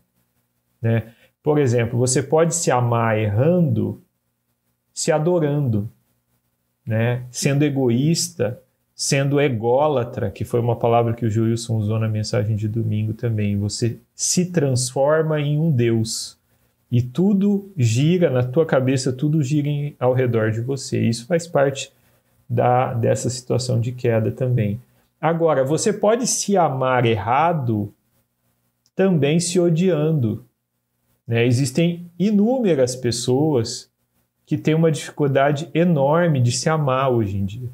Né? Por exemplo, você pode se amar errando se adorando, né? sendo egoísta, sendo ególatra, que foi uma palavra que o Wilson usou na mensagem de domingo também. Você se transforma em um Deus e tudo gira na tua cabeça, tudo gira em, ao redor de você. Isso faz parte da, dessa situação de queda também. Agora, você pode se amar errado também se odiando. Né? Existem inúmeras pessoas que tem uma dificuldade enorme de se amar hoje em dia,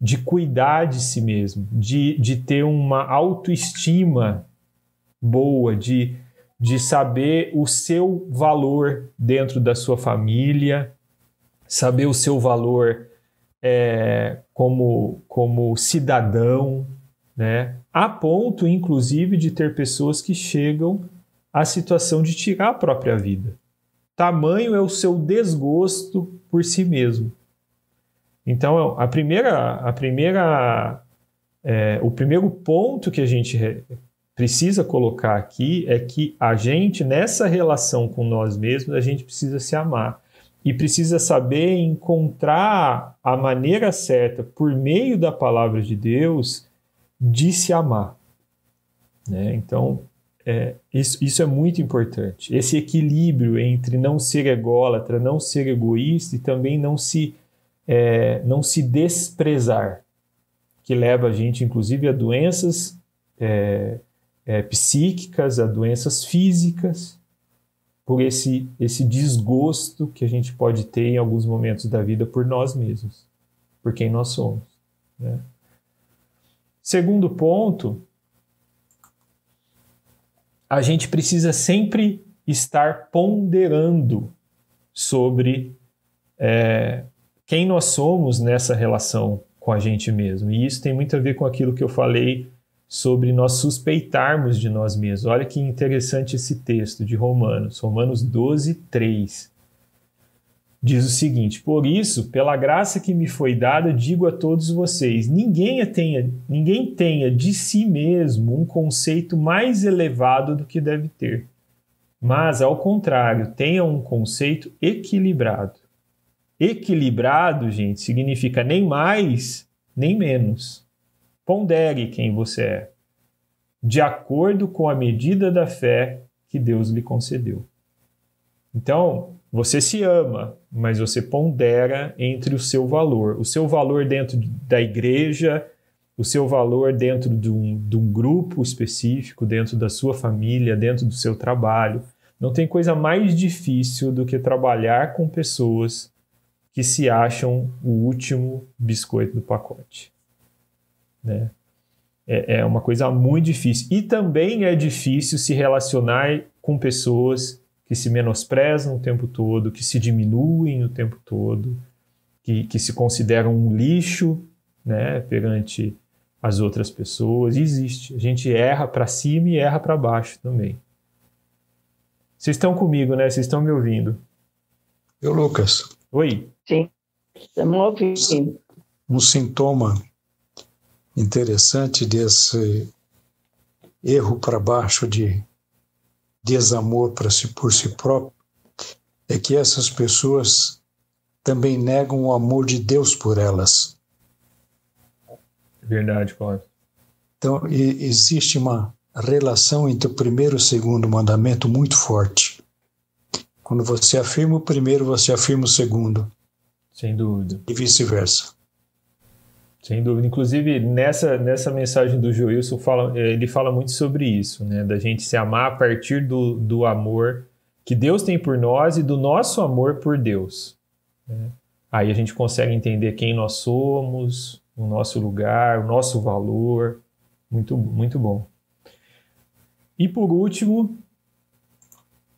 de cuidar de si mesmo, de, de ter uma autoestima boa, de, de saber o seu valor dentro da sua família, saber o seu valor é, como, como cidadão, né? a ponto, inclusive, de ter pessoas que chegam à situação de tirar a própria vida. Tamanho é o seu desgosto por si mesmo. Então, a primeira, a primeira, é, o primeiro ponto que a gente precisa colocar aqui é que a gente, nessa relação com nós mesmos, a gente precisa se amar e precisa saber encontrar a maneira certa, por meio da palavra de Deus, de se amar. Né? Então, é, isso, isso é muito importante. Esse equilíbrio entre não ser ególatra, não ser egoísta e também não se é, não se desprezar, que leva a gente, inclusive, a doenças é, é, psíquicas, a doenças físicas, por esse, esse desgosto que a gente pode ter em alguns momentos da vida por nós mesmos, por quem nós somos. Né? Segundo ponto, a gente precisa sempre estar ponderando sobre é, quem nós somos nessa relação com a gente mesmo. E isso tem muito a ver com aquilo que eu falei sobre nós suspeitarmos de nós mesmos. Olha que interessante esse texto de Romanos, Romanos 12, 3. Diz o seguinte: Por isso, pela graça que me foi dada, digo a todos vocês: ninguém tenha, ninguém tenha de si mesmo um conceito mais elevado do que deve ter. Mas, ao contrário, tenha um conceito equilibrado Equilibrado, gente, significa nem mais, nem menos. Pondere quem você é, de acordo com a medida da fé que Deus lhe concedeu. Então, você se ama, mas você pondera entre o seu valor. O seu valor dentro da igreja, o seu valor dentro de um, de um grupo específico, dentro da sua família, dentro do seu trabalho. Não tem coisa mais difícil do que trabalhar com pessoas que se acham o último biscoito do pacote. Né? É, é uma coisa muito difícil. E também é difícil se relacionar com pessoas que se menosprezam o tempo todo, que se diminuem o tempo todo, que, que se consideram um lixo né, perante as outras pessoas. Existe. A gente erra para cima e erra para baixo também. Vocês estão comigo, né? Vocês estão me ouvindo? Eu, Lucas. Oi. Sim, estamos ouvindo. Um sintoma interessante desse erro para baixo de desamor para si, por si próprio é que essas pessoas também negam o amor de Deus por elas. Verdade, Cláudio. Então, existe uma relação entre o primeiro e o segundo mandamento muito forte. Quando você afirma o primeiro, você afirma o segundo. Sem dúvida. E vice-versa. Sem dúvida. Inclusive, nessa, nessa mensagem do Joilson, fala, eh, ele fala muito sobre isso, né? Da gente se amar a partir do, do amor que Deus tem por nós e do nosso amor por Deus. Né? Aí a gente consegue entender quem nós somos, o nosso lugar, o nosso valor. Muito, muito bom. E por último,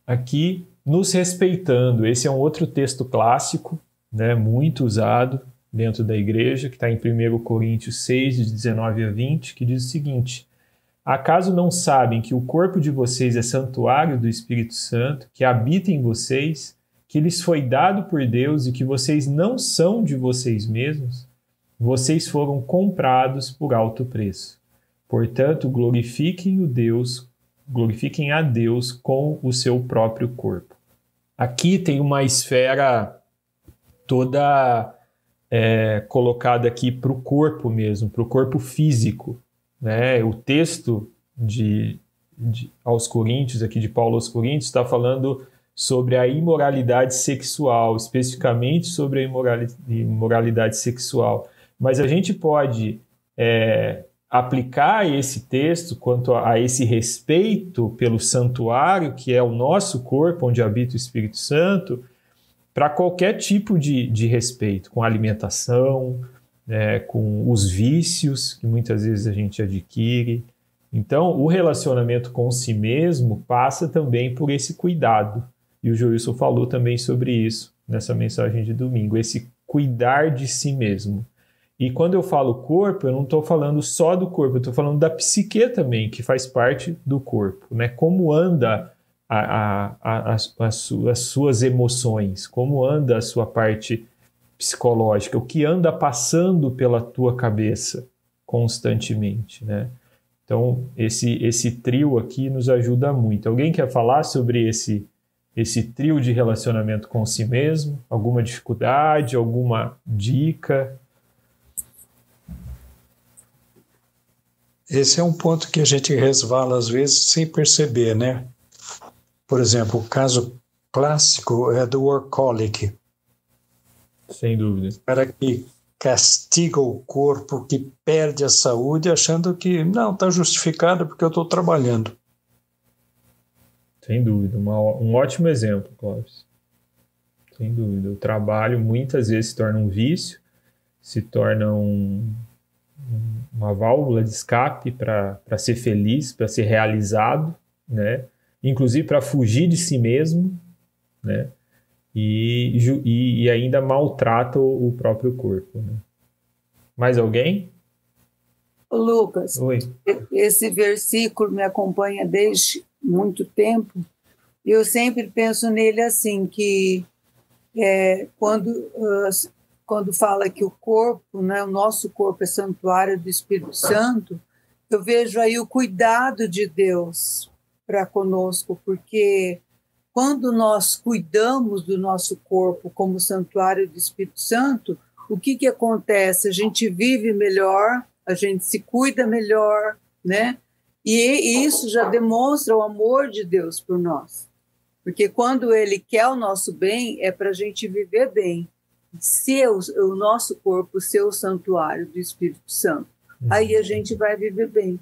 aqui nos respeitando. Esse é um outro texto clássico, né, muito usado dentro da igreja, que está em 1 Coríntios 6, de 19 a 20, que diz o seguinte: Acaso não sabem que o corpo de vocês é santuário do Espírito Santo, que habita em vocês, que lhes foi dado por Deus e que vocês não são de vocês mesmos? Vocês foram comprados por alto preço. Portanto, glorifiquem o Deus glorifiquem a Deus com o seu próprio corpo. Aqui tem uma esfera toda é, colocada aqui para o corpo mesmo, para o corpo físico. Né? O texto de, de, aos Coríntios, aqui de Paulo aos Coríntios, está falando sobre a imoralidade sexual, especificamente sobre a imoralidade, sexual. Mas a gente pode é, aplicar esse texto quanto a, esse respeito pelo santuário, que é o nosso corpo, onde habita o Espírito Santo, para qualquer tipo de, de respeito, com alimentação, né, com os vícios que muitas vezes a gente adquire, Então, o relacionamento com si mesmo passa também por esse cuidado. E o Joilson falou também sobre isso nessa mensagem de domingo, esse cuidar de si mesmo. E quando eu falo corpo, eu não estou falando só do corpo, eu estou falando da psique também, que faz parte do corpo. Né? Como anda a, a, a, as suas emoções, como anda a sua parte psicológica, o que anda passando pela tua cabeça constantemente. Né? Então, esse, esse trio aqui nos ajuda muito. Alguém quer falar sobre esse, esse trio de relacionamento com si mesmo? Alguma dificuldade, alguma dica? Esse é um ponto que a gente resvala às vezes sem perceber, né? Por exemplo, o caso clássico é do workaholic. Sem dúvida. O cara que castiga o corpo, que perde a saúde, achando que não, está justificado porque eu estou trabalhando. Sem dúvida, uma, um ótimo exemplo, Clóvis. Sem dúvida. O trabalho muitas vezes se torna um vício, se torna um, uma válvula de escape para ser feliz, para ser realizado, né? inclusive para fugir de si mesmo, né? E, e, e ainda maltrata o, o próprio corpo. Né? Mais alguém? Lucas, Oi. esse versículo me acompanha desde muito tempo. Eu sempre penso nele assim que é, quando uh, quando fala que o corpo, né, o nosso corpo é santuário do Espírito Santo, eu vejo aí o cuidado de Deus para conosco, porque quando nós cuidamos do nosso corpo como santuário do Espírito Santo, o que, que acontece? A gente vive melhor, a gente se cuida melhor, né? E isso já demonstra o amor de Deus por nós. Porque quando Ele quer o nosso bem, é para a gente viver bem ser o, o nosso corpo ser o santuário do Espírito Santo. Uhum. Aí a gente vai viver bem,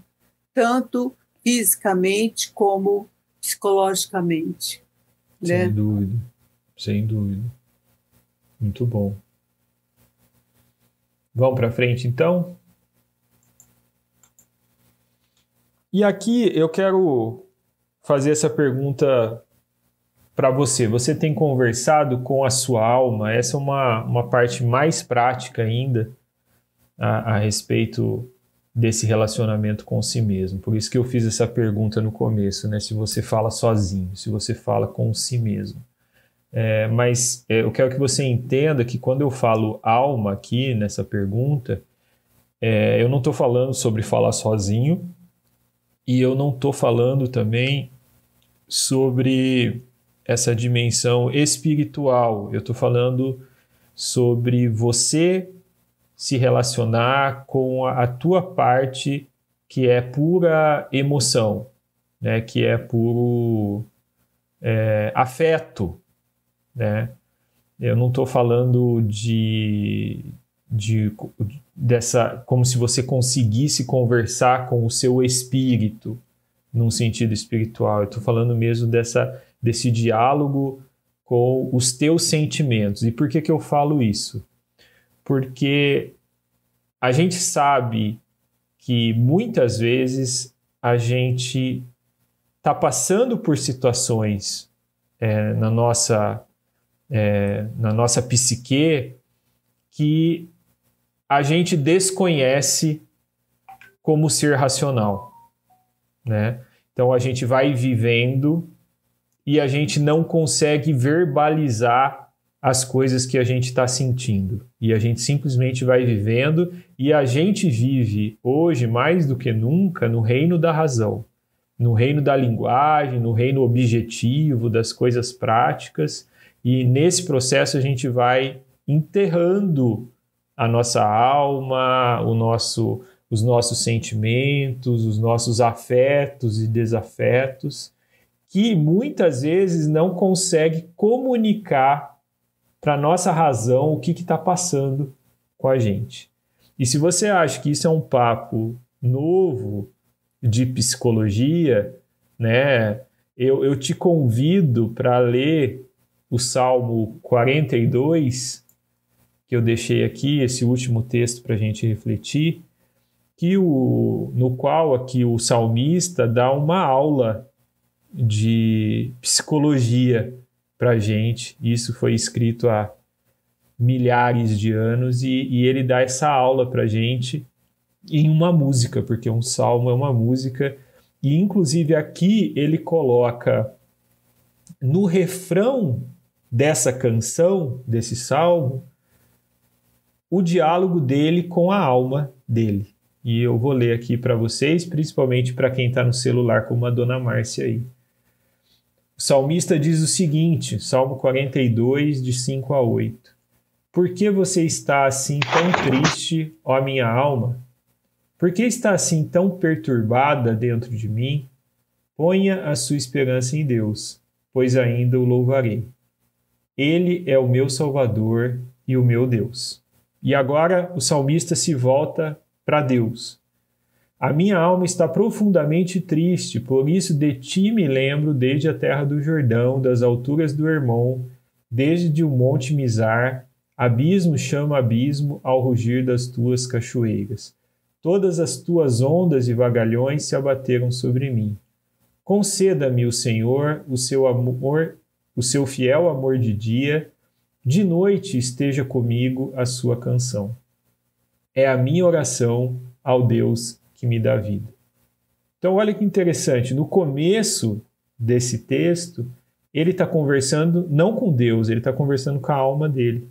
tanto fisicamente como psicologicamente. Sem né? dúvida, sem dúvida. Muito bom. Vamos para frente então? E aqui eu quero fazer essa pergunta para você? Você tem conversado com a sua alma? Essa é uma, uma parte mais prática ainda a, a respeito desse relacionamento com si mesmo. Por isso que eu fiz essa pergunta no começo, né? Se você fala sozinho, se você fala com si mesmo. É, mas é, eu quero que você entenda que quando eu falo alma aqui nessa pergunta, é, eu não estou falando sobre falar sozinho e eu não estou falando também sobre essa dimensão espiritual. Eu estou falando sobre você se relacionar com a, a, tua parte que é pura emoção, né? que é puro é, afeto. Né? Eu não estou falando de, de, dessa como se você conseguisse conversar com o seu espírito num sentido espiritual. Eu estou falando mesmo dessa desse diálogo com os teus sentimentos. E por que, que eu falo isso? Porque a gente sabe que muitas vezes a gente está passando por situações é, na, nossa, é, na nossa psique que a gente desconhece como ser racional. Né? Então a gente vai vivendo e a gente não consegue verbalizar as coisas que a gente está sentindo. E a gente simplesmente vai vivendo e a gente vive hoje mais do que nunca no reino da razão, no reino da linguagem, no reino objetivo, das coisas práticas. E nesse processo a gente vai enterrando a nossa alma, o nosso, os nossos sentimentos, os nossos afetos e desafetos que muitas vezes não consegue comunicar para nossa razão o que está passando com a gente. E se você acha que isso é um papo novo de psicologia, né, eu, eu te convido para ler o Salmo 42, que eu deixei aqui, esse último texto para a gente refletir, que o, no qual aqui o salmista dá uma aula de psicologia para gente. Isso foi escrito há milhares de anos e, e ele dá essa aula para gente em uma música, porque um salmo é uma música e inclusive aqui ele coloca no refrão dessa canção, desse salmo, o diálogo dele com a alma dele. E eu vou ler aqui para vocês, principalmente para quem está no celular, como a dona Márcia aí. O salmista diz o seguinte, Salmo 42, de 5 a 8. Por que você está assim tão triste, ó minha alma? Por que está assim tão perturbada dentro de mim? Ponha a sua esperança em Deus, pois ainda o louvarei. Ele é o meu Salvador e o meu Deus. E agora o salmista se volta para Deus. A minha alma está profundamente triste, por isso de ti me lembro desde a terra do Jordão, das alturas do Hermon, desde o monte Mizar, abismo chama abismo ao rugir das tuas cachoeiras. Todas as tuas ondas e vagalhões se abateram sobre mim. Conceda-me o Senhor o seu amor, o seu fiel amor de dia, de noite esteja comigo a sua canção. É a minha oração ao Deus que me dá vida. Então, olha que interessante, no começo desse texto, ele está conversando não com Deus, ele está conversando com a alma dele.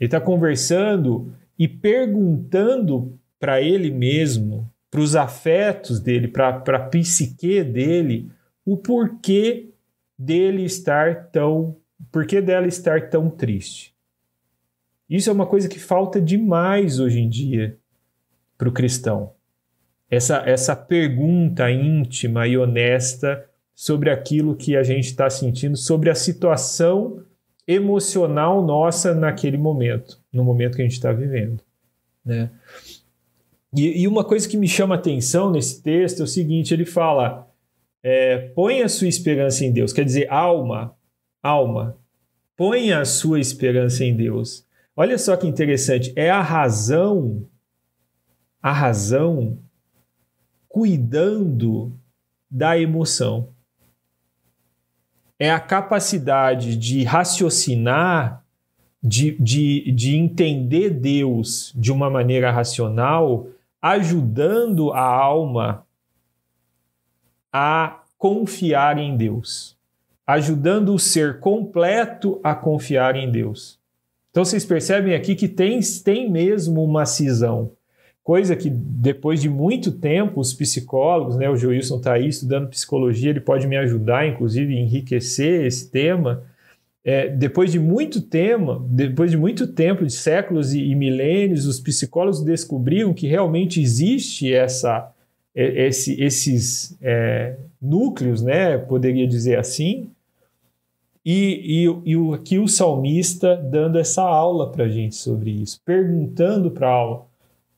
Ele está conversando e perguntando para ele mesmo, para os afetos dele, para a psique dele, o porquê dele estar tão, porquê dela estar tão triste. Isso é uma coisa que falta demais hoje em dia para o cristão essa, essa pergunta íntima e honesta sobre aquilo que a gente está sentindo, sobre a situação emocional nossa naquele momento, no momento que a gente está vivendo. Né? E, e, uma coisa que me chama atenção nesse texto é o seguinte: ele fala, é, põe a sua esperança em Deus, quer dizer, alma, alma, põe a sua esperança em Deus. Olha só que interessante, é a razão, a razão cuidando da emoção. É a capacidade de raciocinar, de, de, de entender Deus de uma maneira racional, ajudando a alma a confiar em Deus, ajudando o ser completo a confiar em Deus. Então vocês percebem aqui que tem, tem mesmo uma cisão coisa que depois de muito tempo os psicólogos, né, o Joilson está aí estudando psicologia, ele pode me ajudar, inclusive, a enriquecer esse tema. É, depois de muito tempo, depois de muito tempo, de séculos e, e milênios, os psicólogos descobriram que realmente existe essa, esse, esses é, núcleos, né, poderia dizer assim, e, e, e aqui o salmista dando essa aula para a gente sobre isso, perguntando para a aula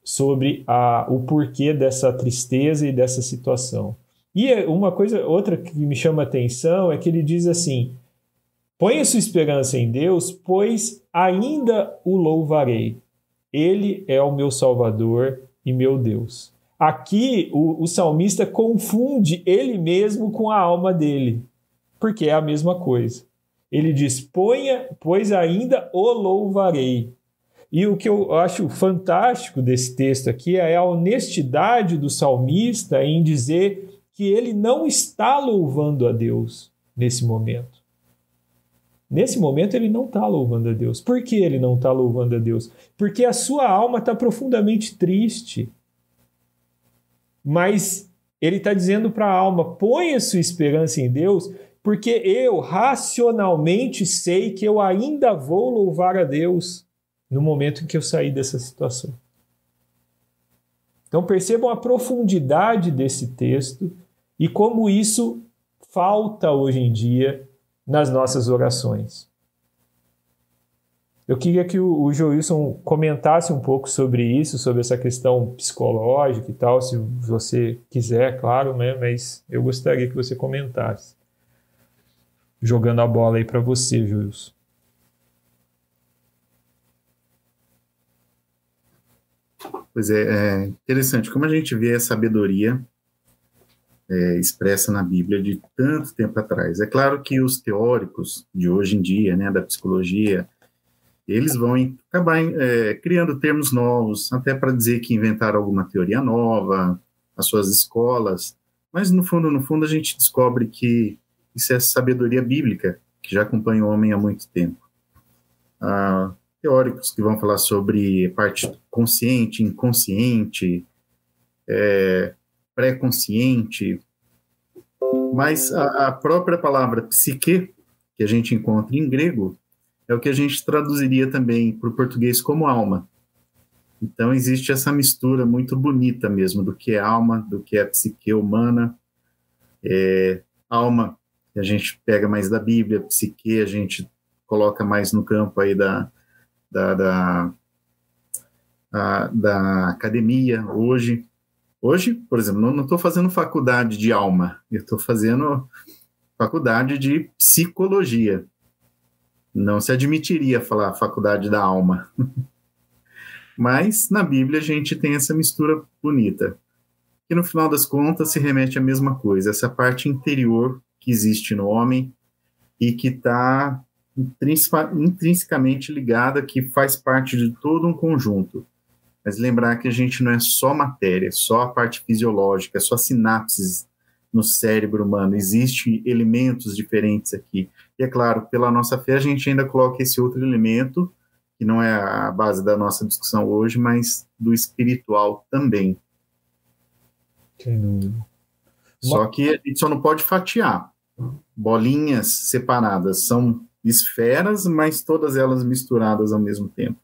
sobre a, o porquê dessa tristeza e dessa situação. E uma coisa, outra que me chama atenção é que ele diz assim: Põe sua esperança em Deus, pois ainda o louvarei. Ele é o meu Salvador e meu Deus. Aqui o, o salmista confunde ele mesmo com a alma dele, porque é a mesma coisa. Ele diz: Ponha, pois ainda o louvarei. E o que eu acho fantástico desse texto aqui é a honestidade do salmista em dizer que ele não está louvando a Deus nesse momento. Nesse momento ele não está louvando a Deus. Por que ele não está louvando a Deus? Porque a sua alma está profundamente triste. Mas ele está dizendo para a alma: ponha sua esperança em Deus, porque eu racionalmente sei que eu ainda vou louvar a Deus no momento em que eu saí dessa situação. Então percebam a profundidade desse texto e como isso falta hoje em dia nas nossas orações. Eu queria que o, o Joilson comentasse um pouco sobre isso, sobre essa questão psicológica e tal, se você quiser, claro, né? mas eu gostaria que você comentasse. Jogando a bola aí para você, Joilson. Pois é, é interessante como a gente vê a sabedoria é, expressa na Bíblia de tanto tempo atrás. É claro que os teóricos de hoje em dia, né, da psicologia, eles vão acabar é, criando termos novos, até para dizer que inventaram alguma teoria nova, as suas escolas, mas no fundo, no fundo, a gente descobre que isso é sabedoria bíblica, que já acompanha o homem há muito tempo. Ah, teóricos que vão falar sobre parte consciente, inconsciente, é, pré-consciente, mas a, a, própria palavra psique, que a gente encontra em grego, é o que a gente traduziria também para o português como alma. Então existe essa mistura muito bonita mesmo do que é alma, do que é psique humana. É, alma a gente pega mais da Bíblia, psique a gente coloca mais no campo aí da, da, da, a, da academia hoje. Hoje, por exemplo, não estou fazendo faculdade de alma, eu estou fazendo faculdade de psicologia. Não se admitiria falar faculdade da alma. Mas na Bíblia a gente tem essa mistura bonita, que no final das contas se remete à mesma coisa, essa parte interior que existe no homem e que está intrinsecamente ligada, que faz parte de todo um conjunto mas lembrar que a gente não é só matéria, só a parte fisiológica, só sinapses no cérebro humano, existem elementos diferentes aqui. E é claro, pela nossa fé, a gente ainda coloca esse outro elemento, que não é a base da nossa discussão hoje, mas do espiritual também. Sem dúvida. Só que a gente só não pode fatiar. Bolinhas separadas são esferas, mas todas elas misturadas ao mesmo tempo.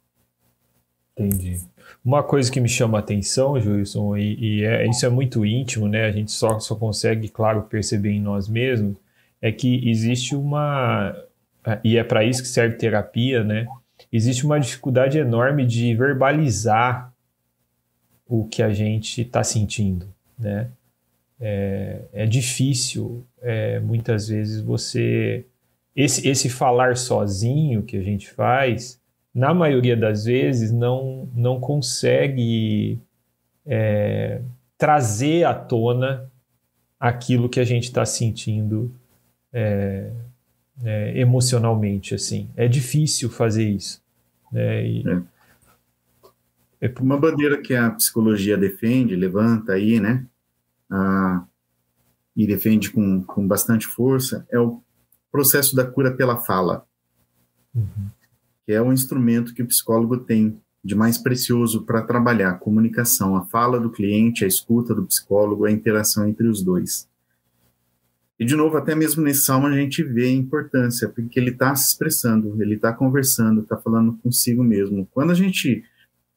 Entendi. Uma coisa que me chama a atenção, Wilson, e, e é, isso é muito íntimo, né? A gente só, só consegue, claro, perceber em nós mesmos, é que existe uma. E é para isso que serve terapia, né? Existe uma dificuldade enorme de verbalizar o que a gente está sentindo, né? É, é difícil, é, muitas vezes, você. Esse, esse falar sozinho que a gente faz na maioria das vezes, não, não consegue é, trazer à tona aquilo que a gente está sentindo é, é, emocionalmente. assim. É difícil fazer isso. Né? E, é. é uma bandeira que a psicologia defende, levanta aí, né? Ah, e defende com, com bastante força, é o processo da cura pela fala. Uhum que é o instrumento que o psicólogo tem de mais precioso para trabalhar a comunicação, a fala do cliente, a escuta do psicólogo, a interação entre os dois. E, de novo, até mesmo nesse salmo a gente vê a importância, porque ele está se expressando, ele está conversando, está falando consigo mesmo. Quando a gente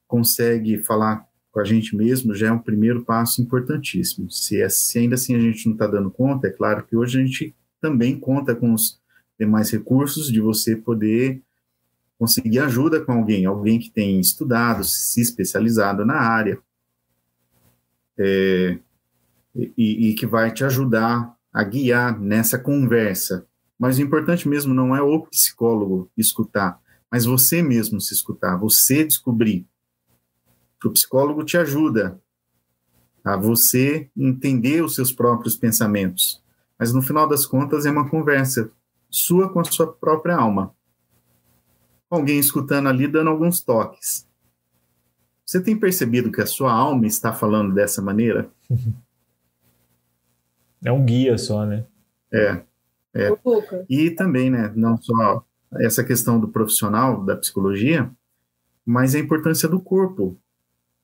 consegue falar com a gente mesmo, já é um primeiro passo importantíssimo. Se, é, se ainda assim a gente não está dando conta, é claro que hoje a gente também conta com os demais recursos de você poder conseguir ajuda com alguém, alguém que tem estudado, se especializado na área, é, e, e, que vai te ajudar a guiar nessa conversa. Mas o importante mesmo não é o psicólogo escutar, mas você mesmo se escutar, você descobrir. O psicólogo te ajuda a você entender os seus próprios pensamentos. Mas no final das contas é uma conversa sua com a sua própria alma alguém escutando ali, dando alguns toques. Você tem percebido que a sua alma está falando dessa maneira? É um guia só, né? É. é. E também, né, não só essa questão do profissional, da psicologia, mas a importância do corpo.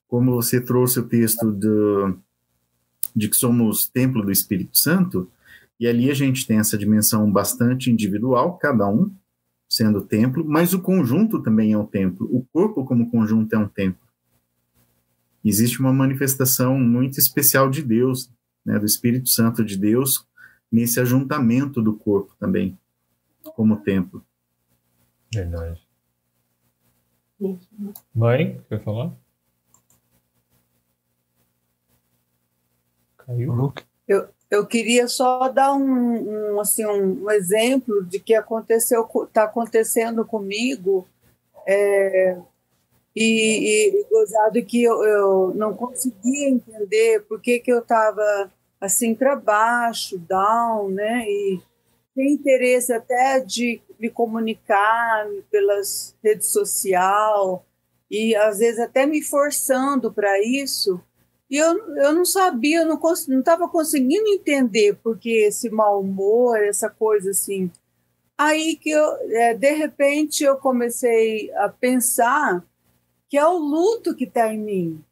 Como você trouxe o texto do, de que somos templo do Espírito Santo, e ali a gente tem essa dimensão bastante individual, cada um, sendo o templo, mas o conjunto também é um templo. O corpo, como conjunto, é um templo. Existe uma manifestação muito especial de Deus, né, do Espírito Santo de Deus, nesse ajuntamento do corpo também, como templo. Verdade. Mãe, quer falar? Caiu? Eu, eu queria só dar um, um assim, um, exemplo de que aconteceu, está acontecendo comigo. É, e, e gozado que eu, eu não conseguia entender por que, que eu estava assim para baixo, down, né? E tem interesse até de me comunicar pelas redes sociais e às vezes até me forçando para isso. E eu, eu não sabia, eu não estava conseguindo entender porque esse mau humor, essa coisa assim. Aí que eu, é, de repente eu comecei a pensar que é o luto que está em mim.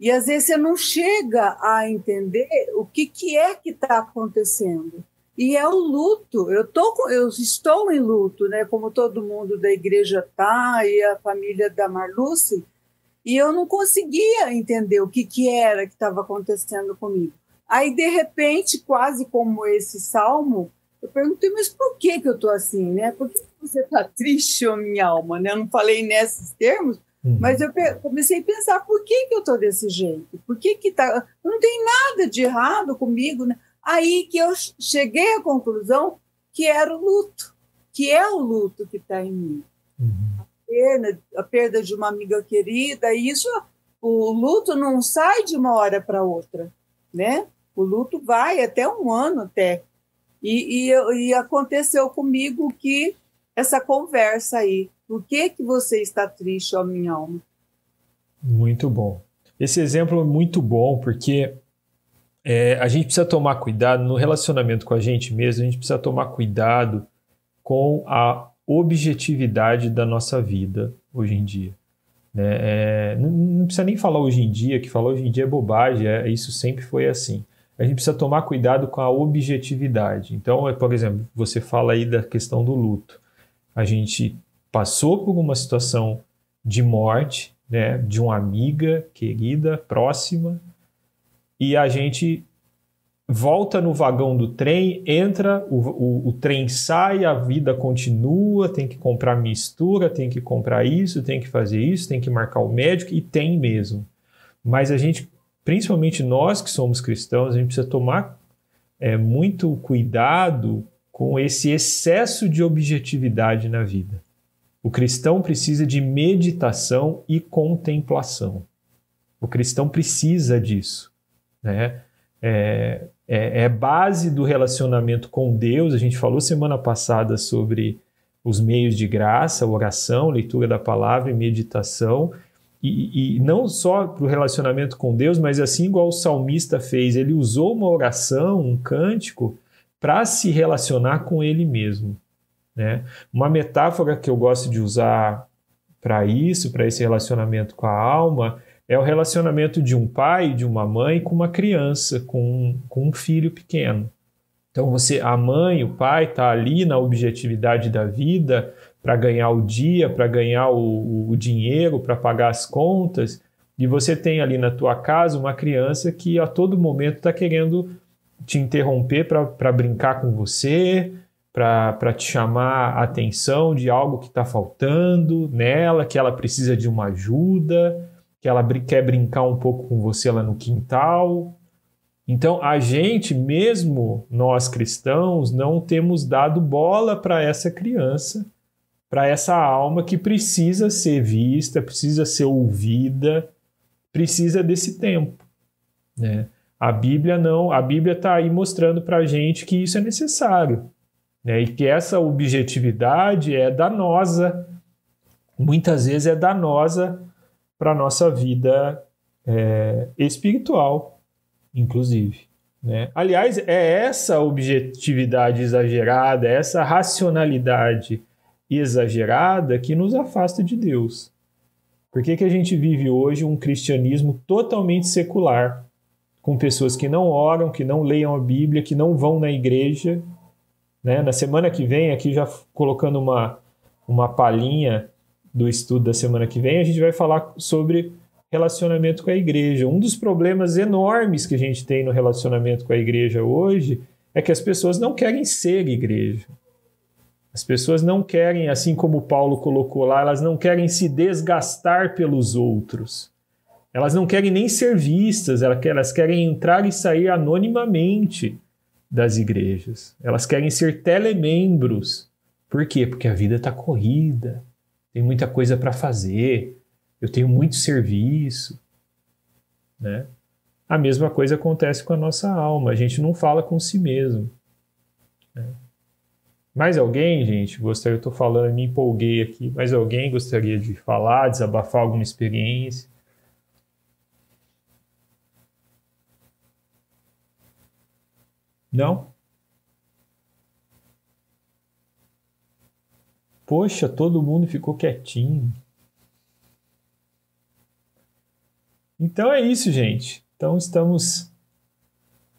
E às vezes você não chega a entender o que, que é que está acontecendo. E é o luto. Eu, tô, eu estou em luto, né? como todo mundo da igreja está, e a família da Marluce, e eu não conseguia entender o que, que era que estava acontecendo comigo. Aí, de repente, quase como esse salmo, eu perguntei, mas por que, que eu estou assim? Né? Por que você está triste, ô minha alma? Né? Eu não falei nesses termos, uhum. mas eu comecei a pensar, por que, que eu estou desse jeito? Por que que tá... Não tem nada de errado comigo, né? Aí que eu cheguei à conclusão que era o luto, que é o luto que está em mim. Uhum. Perda, a perda de uma amiga querida, e isso, o luto não sai de uma hora para outra, né? O luto vai até um ano até. E, e, e, aconteceu comigo que essa conversa aí, por que, que você está triste, ó minha alma? Muito bom. Esse exemplo é muito bom, porque é, a gente precisa tomar cuidado no relacionamento com a gente mesmo, a gente precisa tomar cuidado com a objetividade da nossa vida hoje em dia. Né? É, não, precisa nem falar hoje em dia, que falar hoje em dia é bobagem, é, isso sempre foi assim. A gente precisa tomar cuidado com a objetividade. Então, é, por exemplo, você fala aí da questão do luto. A gente passou por uma situação de morte, né, de uma amiga querida, próxima, e a gente volta no vagão do trem, entra, o, o, o, trem sai, a vida continua, tem que comprar mistura, tem que comprar isso, tem que fazer isso, tem que marcar o médico, e tem mesmo. Mas a gente, principalmente nós que somos cristãos, a gente precisa tomar é, muito cuidado com esse excesso de objetividade na vida. O cristão precisa de meditação e contemplação. O cristão precisa disso né? É, é, é, base do relacionamento com Deus. A gente falou semana passada sobre os meios de graça, oração, leitura da palavra e meditação. E, e não só para o relacionamento com Deus, mas assim igual o salmista fez, ele usou uma oração, um cântico, para se relacionar com ele mesmo. Né? Uma metáfora que eu gosto de usar para isso, para esse relacionamento com a alma, é o relacionamento de um pai, de uma mãe com uma criança, com, com um filho pequeno. Então você, a mãe, o pai está ali na objetividade da vida para ganhar o dia, para ganhar o, o dinheiro, para pagar as contas, e você tem ali na tua casa uma criança que a todo momento está querendo te interromper para brincar com você, para te chamar a atenção de algo que está faltando nela, que ela precisa de uma ajuda que ela quer brincar um pouco com você lá no quintal. Então, a gente, mesmo nós cristãos, não temos dado bola para essa criança, para essa alma que precisa ser vista, precisa ser ouvida, precisa desse tempo. Né? A Bíblia não, a Bíblia está aí mostrando para a gente que isso é necessário. Né? E que essa objetividade é danosa, muitas vezes é danosa para a nossa vida é, espiritual, inclusive. Né? Aliás, é essa objetividade exagerada, essa racionalidade exagerada que nos afasta de Deus. Por que, que a gente vive hoje um cristianismo totalmente secular, com pessoas que não oram, que não leiam a Bíblia, que não vão na igreja? Né? Na semana que vem, aqui já colocando uma, uma palhinha do estudo da semana que vem, a gente vai falar sobre relacionamento com a igreja. Um dos problemas enormes que a gente tem no relacionamento com a igreja hoje é que as pessoas não querem ser igreja. As pessoas não querem, assim como Paulo colocou lá, elas não querem se desgastar pelos outros. Elas não querem nem ser vistas, elas querem entrar e sair anonimamente das igrejas. Elas querem ser telemembros. Por quê? Porque a vida está corrida, tem muita coisa para fazer. eu tenho muito serviço, né? A mesma coisa acontece com a nossa alma, a gente não fala com si mesmo. Né? Mais alguém, gente, gostaria, eu estou falando, me empolguei aqui, mais alguém gostaria de falar, desabafar alguma experiência? Não? Poxa, todo mundo ficou quietinho. Então é isso, gente. Então estamos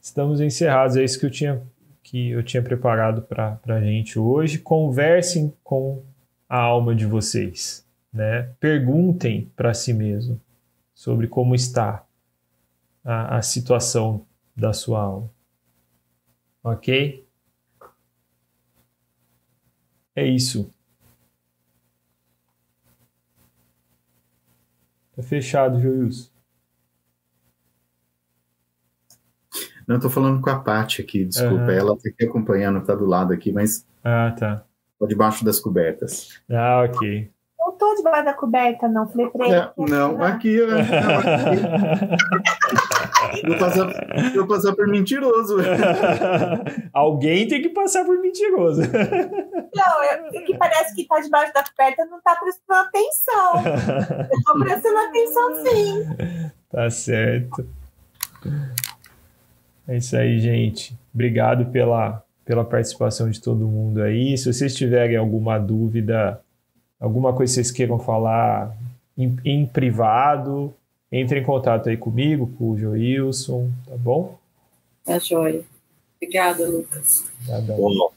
estamos encerrados. É isso que eu tinha que eu tinha preparado para a gente hoje. Conversem com a alma de vocês, né? Perguntem para si mesmo sobre como está a, a situação da sua alma. Ok? É isso. Tá fechado, Joilson. Não, estou falando com a Paty aqui, desculpa. Uhum. Ela está aqui acompanhando, está do lado aqui, mas. Ah, tá. Estou debaixo das cobertas. Ah, ok. Não debaixo da coberta, não. Falei pra ele. É, não, aqui. Eu, vou, passar, vou passar por mentiroso. Alguém tem que passar por mentiroso. Não, eu, que parece que está debaixo da coberta não está prestando atenção. Eu estou prestando atenção sim. Tá certo. É isso aí, gente. Obrigado pela, pela participação de todo mundo aí. Se vocês tiverem alguma dúvida, alguma coisa que vocês queiram falar em, em privado, entre em contato aí comigo, com o Joilson, tá bom? Tá joia. Obrigada, Lucas. Bom.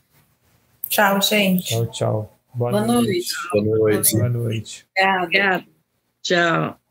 Tchau, gente. Tchau, tchau. Boa, Boa noite. Boa noite. Boa noite. Obrigada. Tchau.